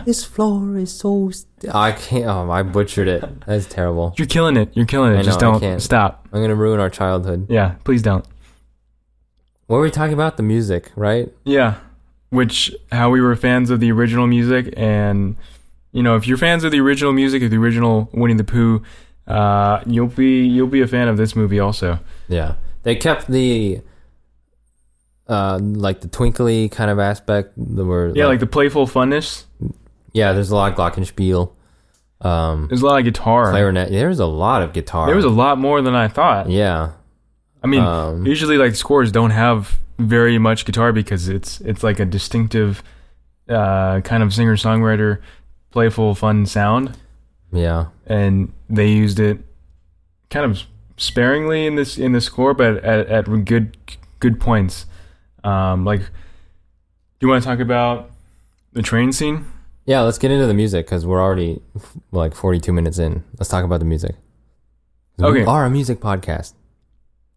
Speaker 3: This floor is so. St- I can't. Oh, I butchered it. That's terrible.
Speaker 2: You're killing it. You're killing it.
Speaker 3: I
Speaker 2: Just
Speaker 3: know, I
Speaker 2: don't stop.
Speaker 3: I'm gonna ruin our childhood.
Speaker 2: Yeah, please don't.
Speaker 3: What were we talking about? The music, right?
Speaker 2: Yeah, which how we were fans of the original music, and you know, if you're fans of the original music of the original Winnie the Pooh, uh, you'll be you'll be a fan of this movie also.
Speaker 3: Yeah. They kept the. Uh, like the twinkly kind of aspect. There were
Speaker 2: Yeah, like the playful funness.
Speaker 3: yeah. There's a lot of glockenspiel, um,
Speaker 2: There's a lot of guitar.
Speaker 3: clarinet. There's a lot of guitar.
Speaker 2: There was a lot more than I thought.
Speaker 3: yeah.
Speaker 2: I mean,
Speaker 3: Um,
Speaker 2: usually like scores don't have very much guitar because it's it's like a distinctive uh, kind of singer songwriter, playful, fun sound,
Speaker 3: Yeah.
Speaker 2: and they used it kind of sparingly in this in the score, but at, at good good points. Um, like, do you want to talk about the train scene?
Speaker 3: Yeah, let's get into the music because we're already f- like 42 minutes in. Let's talk about the music. 'Cause We are a music podcast,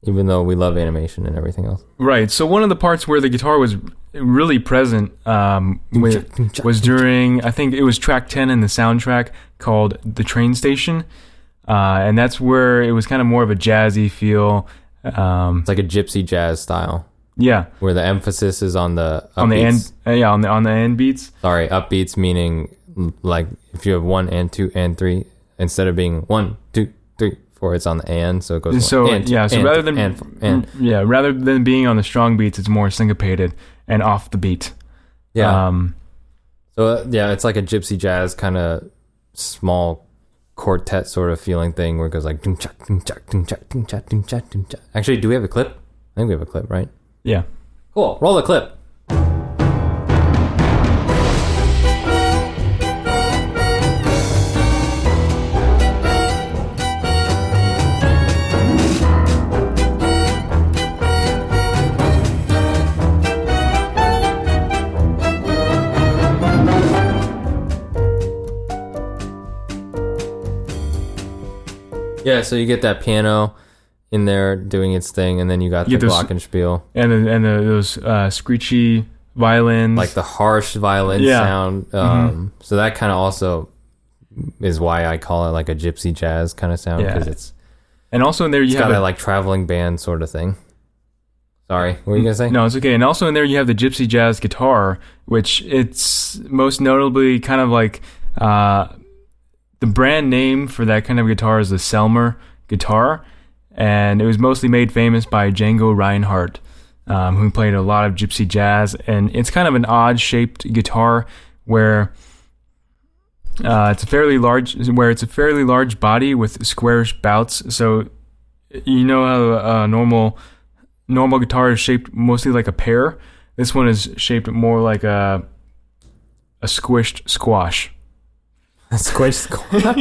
Speaker 3: even though we love animation and everything else.
Speaker 2: Right. So one of the parts where the guitar was really present um, with, was during I think it was track ten in the soundtrack called "The Train Station," uh, and that's where it was kind of more of a jazzy feel. Um,
Speaker 3: It's like a gypsy jazz style
Speaker 2: yeah,
Speaker 3: where the emphasis is on the upbeats.
Speaker 2: on the end. Uh, yeah, on the on the end beats.
Speaker 3: Sorry, upbeats meaning like if you have one and two and three instead of being one, two, four, it's on the and, so it goes.
Speaker 2: So
Speaker 3: and,
Speaker 2: yeah, so
Speaker 3: and,
Speaker 2: rather than
Speaker 3: and, and
Speaker 2: yeah, rather than being on the strong beats, it's more syncopated and off the beat.
Speaker 3: yeah,
Speaker 2: Um,
Speaker 3: So uh, yeah, it's like a gypsy jazz kind of small quartet sort of feeling thing where it goes like dum cha dum cha dum cha. Actually, do we have a clip? I think we have a clip, right?
Speaker 2: yeah.
Speaker 3: Cool. Roll the clip. Yeah, so you get that piano in there doing its thing, and then you got
Speaker 2: You
Speaker 3: the
Speaker 2: those-
Speaker 3: glockenspiel.
Speaker 2: And the, and the, those uh, screechy violins,
Speaker 3: like the harsh violin
Speaker 2: Yeah.
Speaker 3: sound. Um, So that kind of also is why I call it like a gypsy jazz kind of sound
Speaker 2: Yeah.
Speaker 3: because it's
Speaker 2: and also in there you
Speaker 3: it's
Speaker 2: have
Speaker 3: got
Speaker 2: a-
Speaker 3: a like traveling band sort of thing. Sorry, what were you gonna say?
Speaker 2: No, it's okay. And also in there you have the gypsy jazz guitar, which it's most notably kind of like uh, the brand name for that kind of guitar is the Selmer guitar, and it was mostly made famous by Django Reinhardt, um, who played a lot of gypsy jazz. And it's kind of an odd shaped guitar where Uh, it's a fairly large, where it's a fairly large body with squarish bouts. So, you know how a normal normal guitar is shaped mostly like a pear. This one is shaped more like a a squished squash.
Speaker 3: Squish. squish.
Speaker 2: And,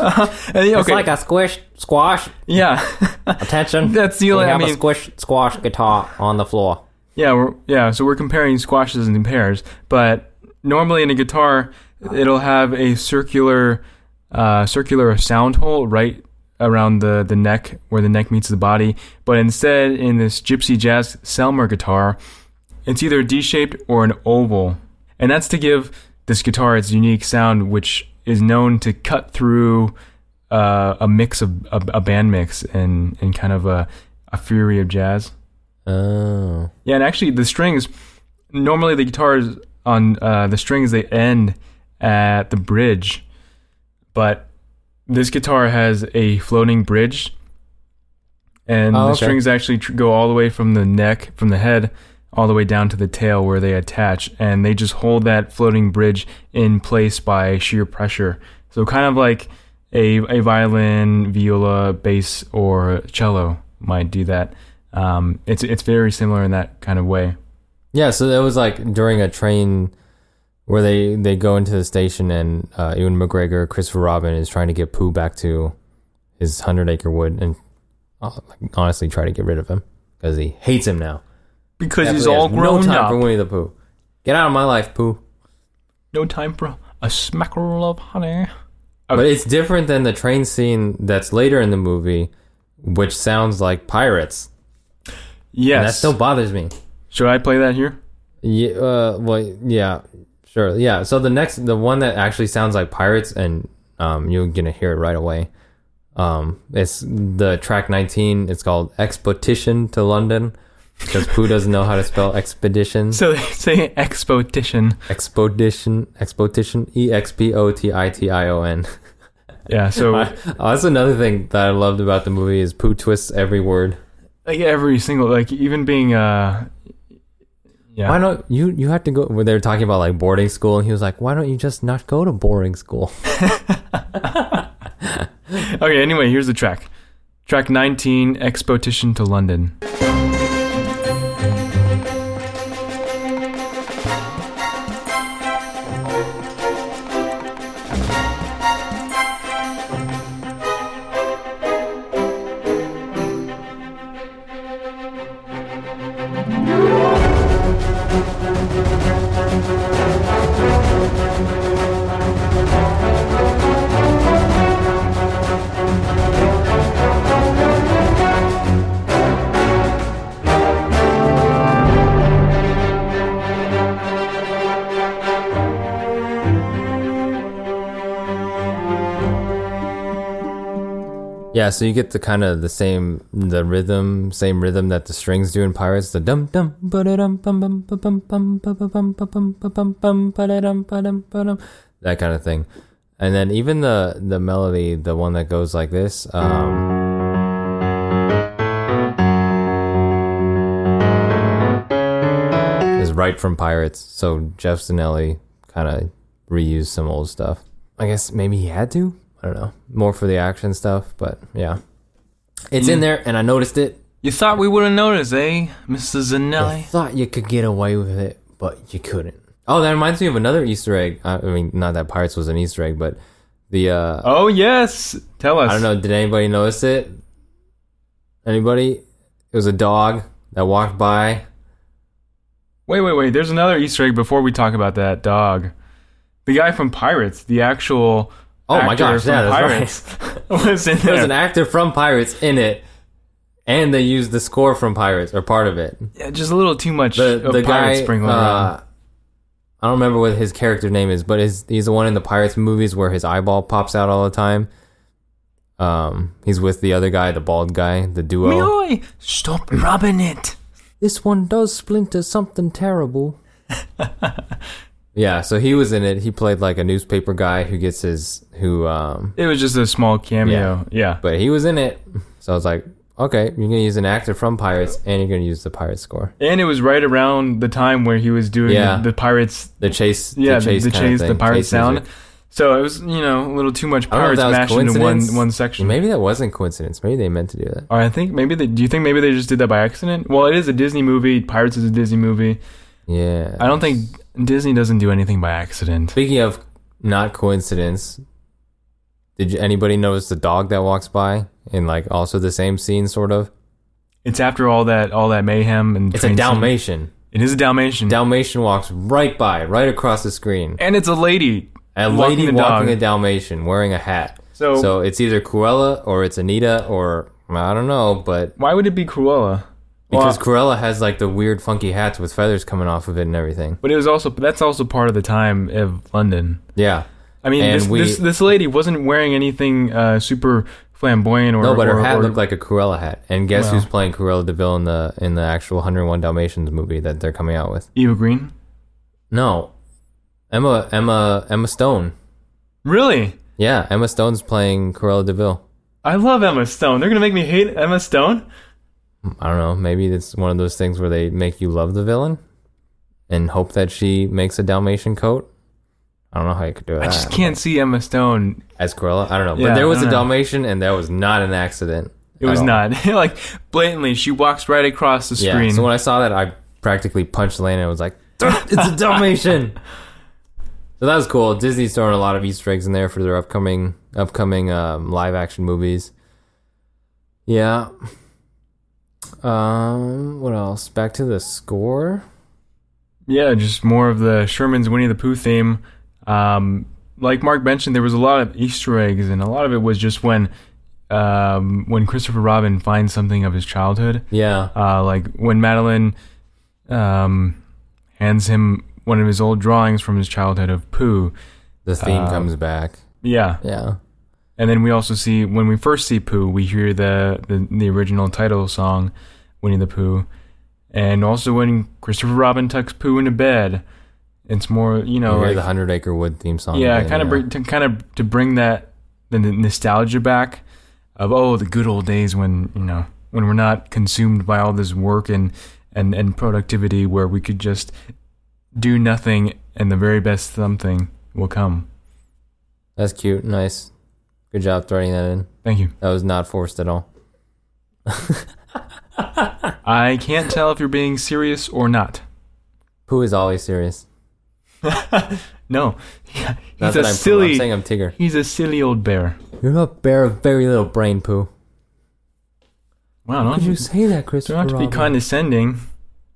Speaker 2: okay,
Speaker 3: It's like a squish squash.
Speaker 2: yeah,
Speaker 3: Attention.
Speaker 2: That's the only-
Speaker 3: We
Speaker 2: I
Speaker 3: have
Speaker 2: mean-
Speaker 3: a squish squash guitar on the floor.
Speaker 2: yeah, we're, yeah. So we're comparing squashes and pears, but normally in a guitar, it'll have a circular, uh, circular sound hole right around the the neck where the neck meets the body. But instead, in this Gypsy Jazz Selmer guitar, it's either D-shaped or an oval, and that's to give this guitar its unique sound, which is known to cut through uh, a mix of a, a band mix and and kind of a a fury of jazz.
Speaker 3: Oh.
Speaker 2: Yeah, and actually the strings normally the guitars on uh, the strings they end at the bridge, but this guitar has a floating bridge, and
Speaker 3: Oh,
Speaker 2: the
Speaker 3: okay.
Speaker 2: strings actually tr- go all the way from the neck, from the head, all the way down to the tail where they attach, and they just hold that floating bridge in place by sheer pressure. So kind of like a a violin, viola, bass, or cello might do that. Um, it's it's very similar in that kind of way.
Speaker 3: Yeah, so it was like during a train where they they go into the station and uh, Ewan McGregor, Christopher Robin is trying to get Pooh back to his hundred acre wood and uh, honestly try to get rid of him because he hates him now.
Speaker 2: Because he's
Speaker 3: Definitely
Speaker 2: all
Speaker 3: has
Speaker 2: grown
Speaker 3: no time
Speaker 2: up.
Speaker 3: for Winnie the Pooh. Get out of my life, Pooh.
Speaker 2: no time for a smackerel of honey.
Speaker 3: But it's different than the train scene that's later in the movie, which sounds like pirates.
Speaker 2: Yes.
Speaker 3: And that still bothers me.
Speaker 2: Should I play that here?
Speaker 3: Yeah, uh, well, yeah, sure, yeah. So the next, the one that actually sounds like pirates, and um, you're gonna hear it right away. Um, it's the track 19. It's called "Expedition to London" because Pooh doesn't know how to spell expedition.
Speaker 2: So they say expedition.
Speaker 3: Expedition, expedition, E X P O T I T I O N.
Speaker 2: Yeah. So
Speaker 3: Oh, that's another thing that I loved about the movie is Pooh twists every word.
Speaker 2: like every single like even being uh yeah.
Speaker 3: Why don't you? You have to go. When they were talking about like boarding school, and he was like, "Why don't you just not go to boarding school?"
Speaker 2: Okay. Anyway, here's the track. Track 19, Expedition to London.
Speaker 3: Yeah, so you get the kind of the same the rhythm, same rhythm that the strings do in Pirates, the dum dum ba dum bum bum bum bum bum ba bum ba bum bum ba dum ba dum ba dum that kind of thing. And then even the the melody, the one that goes like this, um is right from Pirates. So Geoff Zanelli kind of reused some old stuff. I guess maybe he had to. I don't know. More for the action stuff, but yeah. It's in there and I noticed it.
Speaker 2: You thought we would have noticed, eh, Mrs.
Speaker 3: I
Speaker 2: Zanelli?
Speaker 3: thought you could get away with it, but you couldn't. Oh, that reminds me of another Easter egg. I I mean, not that Pirates was an Easter egg, but the uh
Speaker 2: Oh yes. Tell us.
Speaker 3: I don't know, did anybody notice it? Anybody? It was a dog that walked by.
Speaker 2: Wait, wait, wait. There's another Easter egg before we talk about that dog. The guy from Pirates, the actual
Speaker 3: Oh my gosh, yeah, that's
Speaker 2: Pirates, was in
Speaker 3: There
Speaker 2: there.
Speaker 3: was an actor from Pirates in it, and they used the score from Pirates or part of it.
Speaker 2: yeah, just a little too much
Speaker 3: the the guy, uh, I don't remember what his character name is, but his, he's the one in the Pirates movies where his eyeball pops out all the time. Um, he's with the other guy, the bald guy, the duo.
Speaker 2: Meoy! Stop rubbing it.
Speaker 3: This one does splinter something terrible. yeah, so he was in it. He played like a newspaper guy who gets his who um
Speaker 2: It was just a small cameo. Yeah.
Speaker 3: but he was in it. So I was like, okay, you're gonna use an actor from Pirates, and you're gonna use the Pirates score,
Speaker 2: And it was right around the time where he was doing
Speaker 3: Yeah.
Speaker 2: the, the pirates.
Speaker 3: the chase,
Speaker 2: Yeah,
Speaker 3: the chase,
Speaker 2: the,
Speaker 3: kind of
Speaker 2: chase, the
Speaker 3: thing,
Speaker 2: pirate
Speaker 3: chase
Speaker 2: sound.
Speaker 3: music.
Speaker 2: So it was, you know, a little too much
Speaker 3: I don't know if
Speaker 2: pirates
Speaker 3: that was
Speaker 2: mashed into one
Speaker 3: coincidence.
Speaker 2: one section.
Speaker 3: Maybe that wasn't coincidence. Maybe they meant to do that.
Speaker 2: Or I think maybe they. Do you think maybe they just did that by accident? Well, it is a Disney movie. Pirates is a Disney movie.
Speaker 3: Yeah.
Speaker 2: I don't think Disney doesn't do anything by accident.
Speaker 3: Speaking of not coincidence, did you, anybody notice the dog that walks by in like also the same scene, sort of?
Speaker 2: It's after all that all that mayhem and
Speaker 3: It's a
Speaker 2: train scene.
Speaker 3: Dalmatian.
Speaker 2: It is a Dalmatian.
Speaker 3: Dalmatian walks right by, right across the screen.
Speaker 2: and it's a lady.
Speaker 3: A lady
Speaker 2: the
Speaker 3: walking a Dalmatian wearing a hat.
Speaker 2: So,
Speaker 3: So it's either Cruella or it's Anita or I don't know, but
Speaker 2: why would it be Cruella?
Speaker 3: Because
Speaker 2: Well,
Speaker 3: Cruella has like the weird funky hats with feathers coming off of it and everything.
Speaker 2: but it was also that's also part of the time of London.
Speaker 3: Yeah.
Speaker 2: I mean, this,
Speaker 3: we-
Speaker 2: this this lady wasn't wearing anything uh, super flamboyant or
Speaker 3: No, but her
Speaker 2: or-
Speaker 3: hat
Speaker 2: or-
Speaker 3: looked like a Cruella hat. And guess
Speaker 2: Wow.
Speaker 3: who's playing Cruella de Vil in the in the actual 101 Dalmatians movie that they're coming out with?
Speaker 2: Eva Green.
Speaker 3: No. Emma Emma Emma Stone.
Speaker 2: Really,
Speaker 3: Yeah, Emma Stone's playing Cruella de Vil.
Speaker 2: I love Emma Stone. They're gonna make me hate Emma Stone.
Speaker 3: I don't know. Maybe it's one of those things where they make you love the villain and hope that she makes a Dalmatian coat. I don't know how you could do that.
Speaker 2: I just can't see Emma Stone.
Speaker 3: As Cruella, I don't know.
Speaker 2: Yeah,
Speaker 3: but there was a
Speaker 2: don't know.
Speaker 3: Dalmatian, and that was not an accident.
Speaker 2: It was
Speaker 3: all.
Speaker 2: not like blatantly. She walks right across the
Speaker 3: Yeah.
Speaker 2: screen.
Speaker 3: So when I saw that, I practically punched Lane and was like, "It's a Dalmatian." so that was cool. Disney's throwing a lot of Easter eggs in there for their upcoming upcoming um, live action movies. Yeah. Um. What else? Back to the score.
Speaker 2: Yeah, just more of the Sherman's Winnie the Pooh theme. Um, like Marc mentioned, there was a lot of Easter eggs, and a lot of it was just when um, when Christopher Robin finds something of his childhood.
Speaker 3: Yeah.
Speaker 2: Uh, like when Madeline um, hands him one of his old drawings from his childhood of Pooh.
Speaker 3: The theme
Speaker 2: Uh,
Speaker 3: comes back.
Speaker 2: Yeah,
Speaker 3: Yeah.
Speaker 2: And then we also see when we first see Pooh, we hear the the, the original title song, Winnie the Pooh, and also when Christopher Robin tucks Pooh into bed. It's more, you know,
Speaker 3: you
Speaker 2: like,
Speaker 3: the Hundred Acre Wood theme song.
Speaker 2: yeah, kind of bring, to kind of to bring that the nostalgia back of oh the good old days when you know when we're not consumed by all this work and and and productivity where we could just do nothing and the very best something will come.
Speaker 3: That's cute. Nice. Good job throwing that in.
Speaker 2: Thank you.
Speaker 3: That was not forced at all.
Speaker 2: I can't tell if you're being serious or not.
Speaker 3: Who is always serious?
Speaker 2: No, he's
Speaker 3: Not
Speaker 2: a
Speaker 3: I'm,
Speaker 2: silly.
Speaker 3: I'm saying I'm Tigger.
Speaker 2: he's a silly old bear.
Speaker 3: You're a bear of very little brain, Pooh.
Speaker 2: Wow,
Speaker 3: How
Speaker 2: don't
Speaker 3: could you
Speaker 2: you
Speaker 3: say that,
Speaker 2: Chris?
Speaker 3: don't
Speaker 2: have to be
Speaker 3: Robin?
Speaker 2: condescending.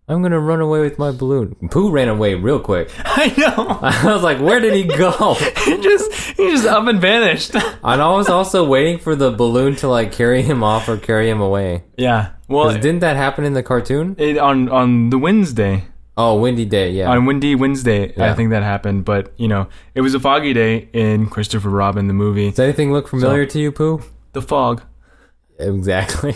Speaker 3: I'm gonna run away with my balloon. Pooh ran away real quick.
Speaker 2: I know.
Speaker 3: I was like, where did he go?
Speaker 2: he just he just up and vanished.
Speaker 3: and I was also waiting for the balloon to like carry him off or carry him away.
Speaker 2: yeah. Well,
Speaker 3: 'Cause didn't that happen in the cartoon?
Speaker 2: it, on on the Wednesday,
Speaker 3: Oh, Windy Day, yeah.
Speaker 2: on Windy Wednesday,
Speaker 3: Yeah.
Speaker 2: I think that happened. But you know, it was a foggy day in Christopher Robin the movie.
Speaker 3: Does anything look familiar to you, Pooh?
Speaker 2: The fog.
Speaker 3: Exactly.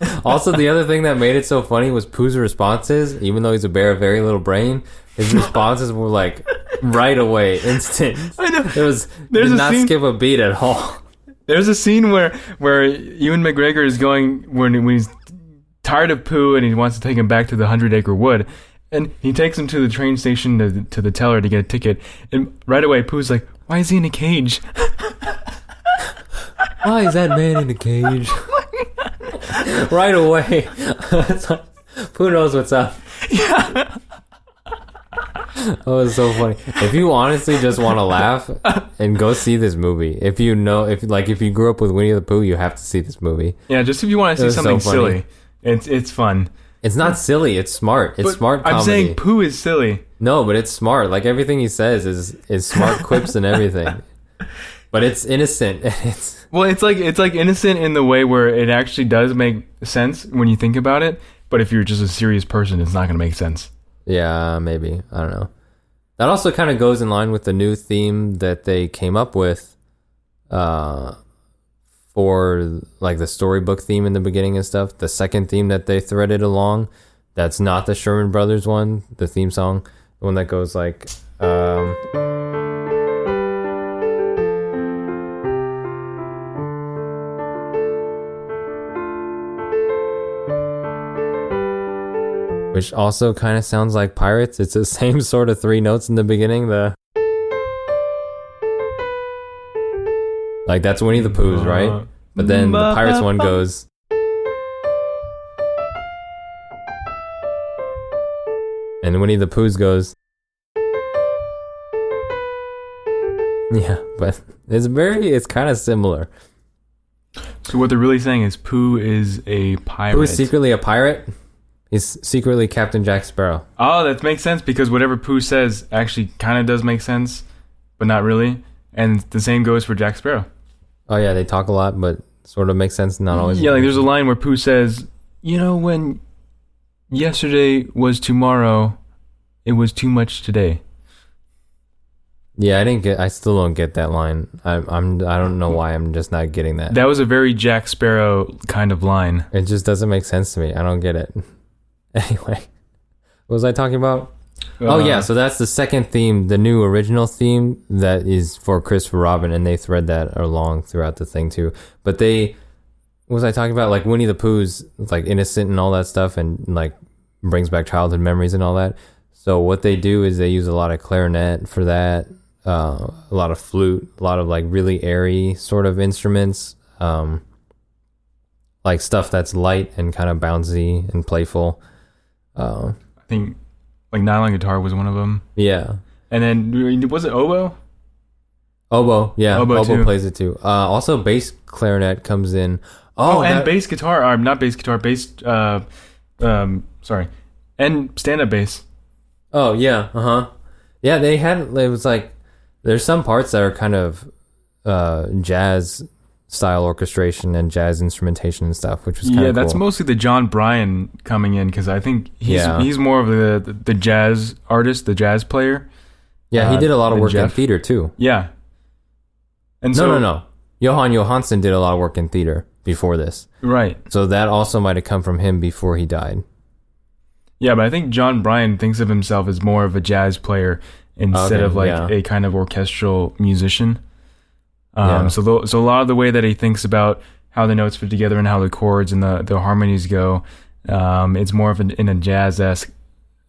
Speaker 3: also, the other thing that made it so funny was Pooh's responses. Even though he's a bear of very little brain, his responses were like right away, instant.
Speaker 2: I know.
Speaker 3: It was
Speaker 2: There's
Speaker 3: did
Speaker 2: a
Speaker 3: not
Speaker 2: scene-
Speaker 3: skip a beat at all.
Speaker 2: There's a scene where where Ewan McGregor is going when when he's tired of Pooh and he wants to take him back to the Hundred Acre Wood, and he takes him to the train station to to the teller to get a ticket, and right away Pooh's like, "Why is he in a cage?"
Speaker 3: Why is that man in a cage? right away. It's like, Pooh knows what's up. Yeah. Oh, it's so funny. If you honestly just want to laugh and go see this movie, if you know, if like if you grew up with Winnie the Pooh, you have to see this movie.
Speaker 2: Yeah, just if you want to see
Speaker 3: It was so
Speaker 2: something
Speaker 3: funny.
Speaker 2: silly, it's it's fun.
Speaker 3: It's not silly. It's smart. It's
Speaker 2: But
Speaker 3: smart comedy.
Speaker 2: I'm saying Pooh is silly.
Speaker 3: no, but it's smart. Like everything he says is is smart quips and everything. But it's innocent. It's
Speaker 2: Well, it's like it's like innocent in the way where it actually does make sense when you think about it. But if you're just a serious person, it's not going to make sense.
Speaker 3: yeah, maybe I don't know. That also kind of goes in line with the new theme that they came up with, uh, for like the storybook theme in the beginning and stuff. The second theme that they threaded along, that's not the Sherman Brothers one. The theme song, the one that goes like, um. Which also kind of sounds like pirates. It's the same sort of three notes in the beginning. The like that's Winnie the Pooh's, right? But then the pirates one goes. And Winnie the Pooh's goes. Yeah, but it's very, it's kind of similar.
Speaker 2: So what they're really saying is Pooh is a pirate.
Speaker 3: Pooh is secretly a pirate. He's secretly Captain Jack Sparrow.
Speaker 2: Oh, that makes sense because whatever Pooh says actually kind of does make sense, but not really. And the same goes for Jack Sparrow.
Speaker 3: Oh yeah, they talk a lot, but sort of makes sense. Not always.
Speaker 2: Yeah, like there's a line where Pooh says, "You know, when yesterday was tomorrow, it was too much today."
Speaker 3: Yeah, I didn't get. I still don't get that line. I, I'm. I don't know why. I'm just not getting that.
Speaker 2: That was a very Jack Sparrow kind of line.
Speaker 3: It just doesn't make sense to me. I don't get it. Anyway, what was I talking about? oh
Speaker 2: Uh,
Speaker 3: yeah, so that's the second theme, the new original theme that is for Christopher Robin, and they thread that along throughout the thing too. But they, what was I talking about? Like Winnie the Pooh's like innocent and all that stuff, and like brings back childhood memories and all that. So what they do is they use a lot of clarinet for that, uh, a lot of flute, a lot of like really airy sort of instruments, um, like stuff that's light and kind of bouncy and playful. Uh,
Speaker 2: I think like nylon guitar was one of them,
Speaker 3: yeah.
Speaker 2: and then was it oboe?
Speaker 3: Oboe, yeah,
Speaker 2: Oboe,
Speaker 3: oboe, plays it too. Uh, also, bass clarinet comes in.
Speaker 2: Oh, and
Speaker 3: that-
Speaker 2: bass guitar. Uh, not bass guitar. Bass. Uh, um, sorry, and stand-up bass.
Speaker 3: Oh yeah, uh huh. Yeah, they had. It was like there's some parts that are kind of uh, jazz style orchestration and jazz instrumentation and stuff, which was kind of
Speaker 2: Yeah,
Speaker 3: of
Speaker 2: that's
Speaker 3: cool.
Speaker 2: mostly the Jon Brion coming in because I think he's
Speaker 3: Yeah.
Speaker 2: he's more of the, the jazz artist, the jazz player.
Speaker 3: yeah. He
Speaker 2: uh,
Speaker 3: did a lot of work in theater too.
Speaker 2: Yeah. And
Speaker 3: No,
Speaker 2: so,
Speaker 3: no, no. Jóhann Jóhannsson did a lot of work in theater before this,
Speaker 2: Right.
Speaker 3: so that also might have come from him before he died.
Speaker 2: Yeah, but I think Jon Brion thinks of himself as more of a jazz player instead
Speaker 3: Okay,
Speaker 2: of like
Speaker 3: yeah.
Speaker 2: a kind of orchestral musician. Um,
Speaker 3: Yeah.
Speaker 2: So, the, so a lot of the way that he thinks about how the notes fit together and how the chords and the, the harmonies go, um, it's more of an, in a jazz esque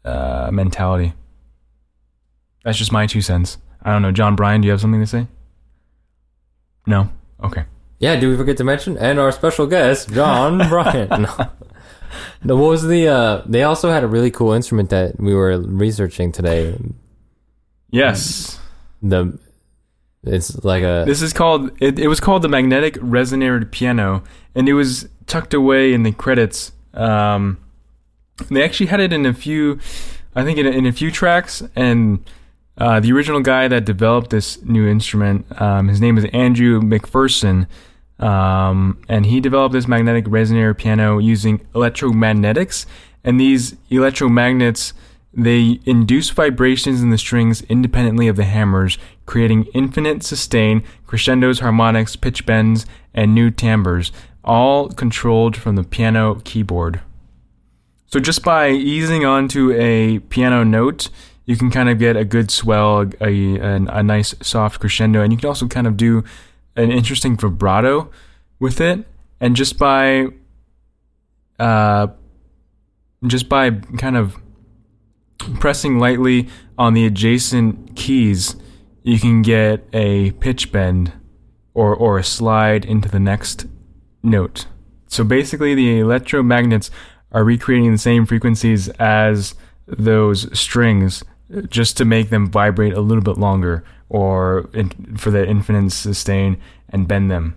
Speaker 2: uh, mentality. That's just my two cents. I don't know, Jon Brion. Do you have something to say? No. Okay.
Speaker 3: Yeah, do we forget to mention and our special guest, Jon Brion? No. No, what was the? Uh, they also had a really cool instrument that we were researching today.
Speaker 2: Yes.
Speaker 3: The it's like a
Speaker 2: This is called. It, it was called the magnetic resonator piano, and it was tucked away in the credits. Um, they actually had it in a few, I think, in a, in a few tracks. And uh, the original guy that developed this new instrument, um, his name is Andrew McPherson, um, and he developed this magnetic resonator piano using electromagnetics. And these electromagnets they induce vibrations in the strings independently of the hammers, creating infinite sustain, crescendos, harmonics, pitch bends, and new timbres, all controlled from the piano keyboard. So just by easing onto a piano note, you can kind of get a good swell, a, a, a nice soft crescendo, and you can also kind of do an interesting vibrato with it. And just by, uh, just by kind of pressing lightly on the adjacent keys, you can get a pitch bend or, or a slide into the next note. So basically, the electromagnets are recreating the same frequencies as those strings just to make them vibrate a little bit longer or in, for the infinite sustain and bend them.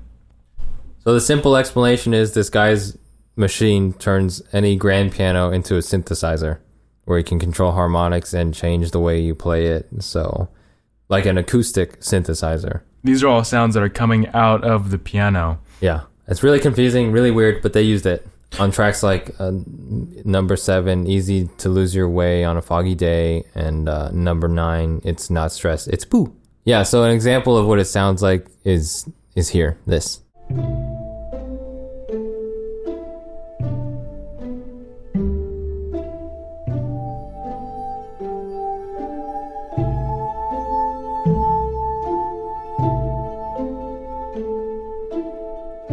Speaker 3: So the simple explanation is this guy's machine turns any grand piano into a synthesizer where you can control harmonics and change the way you play it. So like an acoustic synthesizer.
Speaker 2: These are all sounds that are coming out of the piano.
Speaker 3: Yeah. It's really confusing, really weird, but they used it on tracks like uh, number 7 Easy to Lose Your Way on a Foggy Day and uh, number 9 It's Not Stress, It's Boo. Yeah, so an example of what it sounds like is is here. This.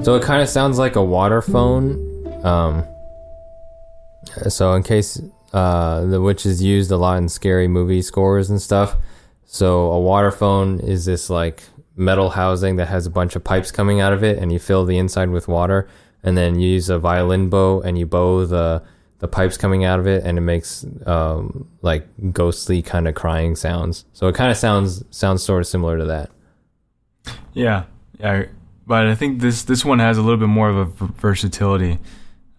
Speaker 3: So it kind of sounds like a water phone. Um, so in case uh, the, which is used a lot in scary movie scores and stuff. So a waterphone is this like metal housing that has a bunch of pipes coming out of it, and you fill the inside with water, and then you use a violin bow and you bow the the pipes coming out of it, and it makes um, like ghostly kind of crying sounds. So it kind of sounds sounds sort of similar to that.
Speaker 2: Yeah, yeah. But I think this this one has a little bit more of a v- versatility.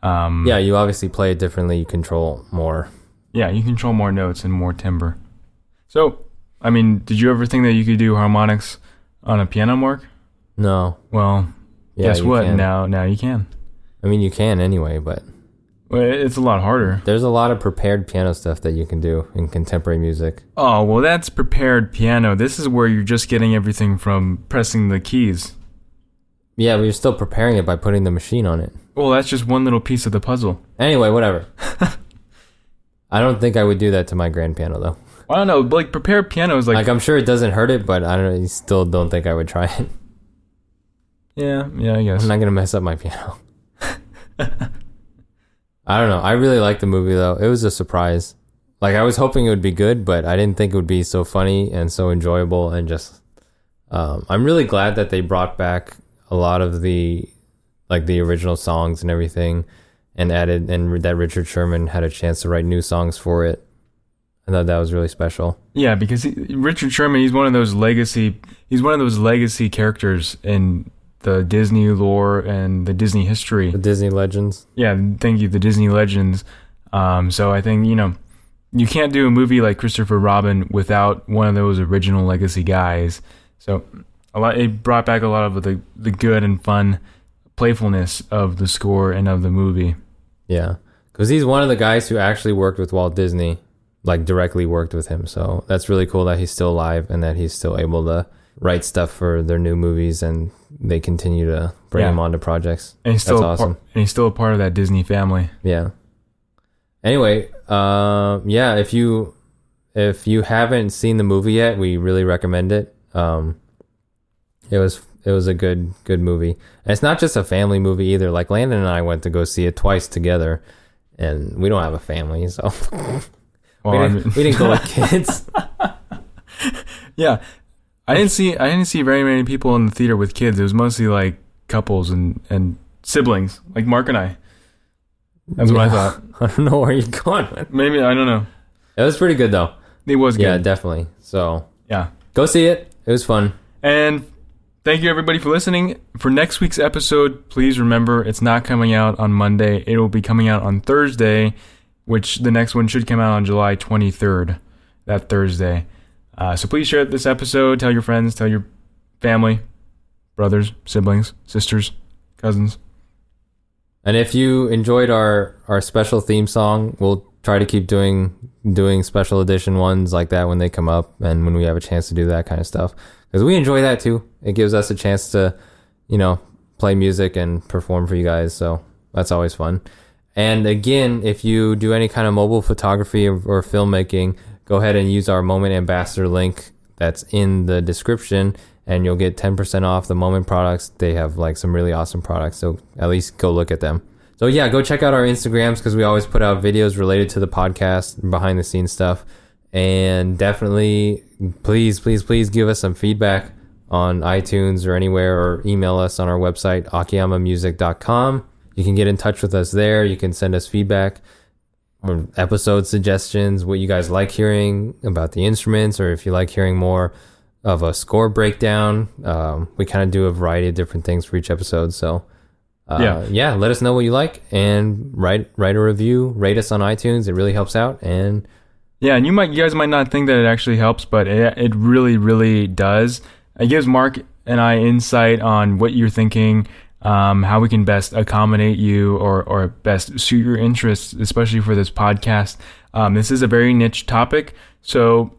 Speaker 2: Um,
Speaker 3: Yeah, you obviously play it differently. You control more.
Speaker 2: yeah, you control more notes and more timbre. So, I mean, did you ever think that you could do harmonics on a piano, Marc?
Speaker 3: No,
Speaker 2: Well,
Speaker 3: yeah,
Speaker 2: guess what?
Speaker 3: can.
Speaker 2: Now, now you can.
Speaker 3: I mean, you can anyway, but
Speaker 2: Well, it's a lot harder.
Speaker 3: there's a lot of prepared piano stuff that you can do in contemporary music.
Speaker 2: Oh, well, that's prepared piano. This is where you're just getting everything from pressing the keys.
Speaker 3: Yeah, but you're still preparing it by putting the machine on it.
Speaker 2: Well, that's just one little piece of the puzzle.
Speaker 3: Anyway, whatever. I don't think I would do that to my grand piano though.
Speaker 2: I don't know, like prepared piano is like,
Speaker 3: Like I'm sure it doesn't hurt it, but I don't. I still don't think I would try it.
Speaker 2: yeah, yeah, I guess.
Speaker 3: I'm not gonna mess up my piano. I don't know. I really liked the movie though. It was a surprise. Like I was hoping it would be good, but I didn't think it would be so funny and so enjoyable and just. Um, I'm really glad that they brought back a lot of the, like the original songs and everything, and added and that Richard Sherman had a chance to write new songs for it. I thought that was really special.
Speaker 2: Yeah, because he, Richard Sherman, he's one of those legacy. He's one of those legacy characters in the Disney lore and the Disney history.
Speaker 3: The Disney Legends.
Speaker 2: Yeah, thank you, the Disney legends. Um, so I think you know, you can't do a movie like Christopher Robin without one of those original legacy guys. So a lot, it brought back a lot of the the good and fun playfulness of the score and of the movie.
Speaker 3: Yeah, because he's one of the guys who actually worked with Walt Disney, like directly worked with him. So that's really cool that he's still alive and that he's still able to write stuff for their new movies, and they continue to bring
Speaker 2: Yeah.
Speaker 3: him onto projects.
Speaker 2: And he's still
Speaker 3: That's awesome.
Speaker 2: and he's still a part of that Disney family.
Speaker 3: Yeah. Anyway, um, yeah, if you if you haven't seen the movie yet, we really recommend it. Um, it was it was a good good movie. And it's not just a family movie either. Like Landon and I went to go see it twice together, and we don't have a family, so
Speaker 2: Well,
Speaker 3: we,
Speaker 2: I
Speaker 3: didn't,
Speaker 2: mean-
Speaker 3: we didn't go with kids.
Speaker 2: Yeah, I didn't see I didn't see very many people in the theater with kids. It was mostly like couples and and siblings, like Marc and I. That's what I thought.
Speaker 3: I don't know where you're going with.
Speaker 2: Maybe I don't know.
Speaker 3: It was pretty good though.
Speaker 2: It was good.
Speaker 3: Yeah, definitely. So
Speaker 2: yeah.
Speaker 3: go see it. It was fun.
Speaker 2: And thank you everybody for listening. For next week's episode, please remember it's not coming out on Monday. It will be coming out on Thursday, which the next one should come out on July 23rd, that Thursday. Uh, so please share this episode. Tell your friends, tell your family, brothers, siblings, sisters, cousins.
Speaker 3: And if you enjoyed our our special theme song, we'll try to keep doing doing special edition ones like that when they come up and when we have a chance to do that kind of stuff because we enjoy that too. It gives us a chance to, you know, play music and perform for you guys. So that's always fun. And again, if you do any kind of mobile photography or, or filmmaking, go ahead and use our Moment Ambassador link that's in the description and you'll get 10% off the Moment products. They have like some really awesome products. So at least go look at them. So yeah, go check out our Instagrams because we always put out videos related to the podcast, behind the scenes stuff. And definitely, please, please, please give us some feedback on iTunes or anywhere or email us on our website, akiyamamusic.com. You can get in touch with us there. You can send us feedback or episode suggestions, what you guys like hearing about the instruments, or if you like hearing more of a score breakdown. Um, we kind of do a variety of different things for each episode. So, uh,
Speaker 2: Yeah.
Speaker 3: yeah, let us know what you like and write write a review, rate us on iTunes. It really helps out. And
Speaker 2: Yeah, and you might you guys might not think that it actually helps, but it it really really does. It gives Marc and I insight on what you're thinking, um, how we can best accommodate you or or best suit your interests, especially for this podcast. Um, this is a very niche topic, so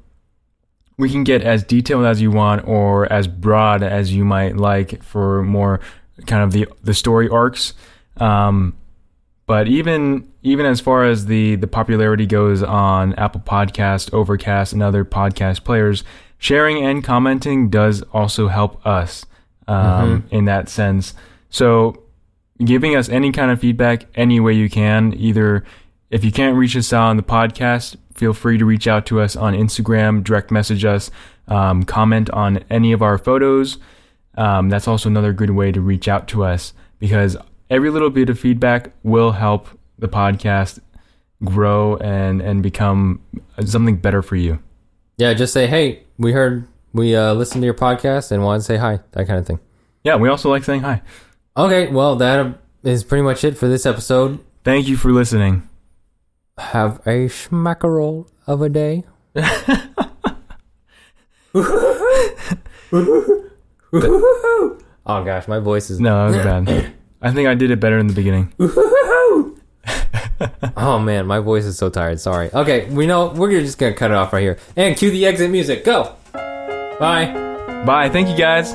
Speaker 2: we can get as detailed as you want or as broad as you might like for more kind of the the story arcs. Um, but even even as far as the the popularity goes on Apple Podcast, Overcast, and other podcast players, sharing and commenting does also help us um, in that sense. So, giving us any kind of feedback any way you can, either If you can't reach us out on the podcast, feel free to reach out to us on Instagram, direct message us, um, comment on any of our photos. Um, that's also another good way to reach out to us because every little bit of feedback will help the podcast grow and and become something better for you.
Speaker 3: Yeah, just say, hey, we heard, we uh, listened to your podcast and wanted to say hi, that kind of thing.
Speaker 2: Yeah, we also like saying hi.
Speaker 3: Okay, well, that is pretty much it for this episode.
Speaker 2: Thank you for listening.
Speaker 3: Have a schmackerel of a day. oh gosh, my voice is.
Speaker 2: No, that was bad. I think I did it better in the beginning.
Speaker 3: Oh man, my voice is so tired. Sorry. Okay, we know we're just gonna cut it off right here and cue the exit music. Go. Bye.
Speaker 2: Bye. Thank you guys.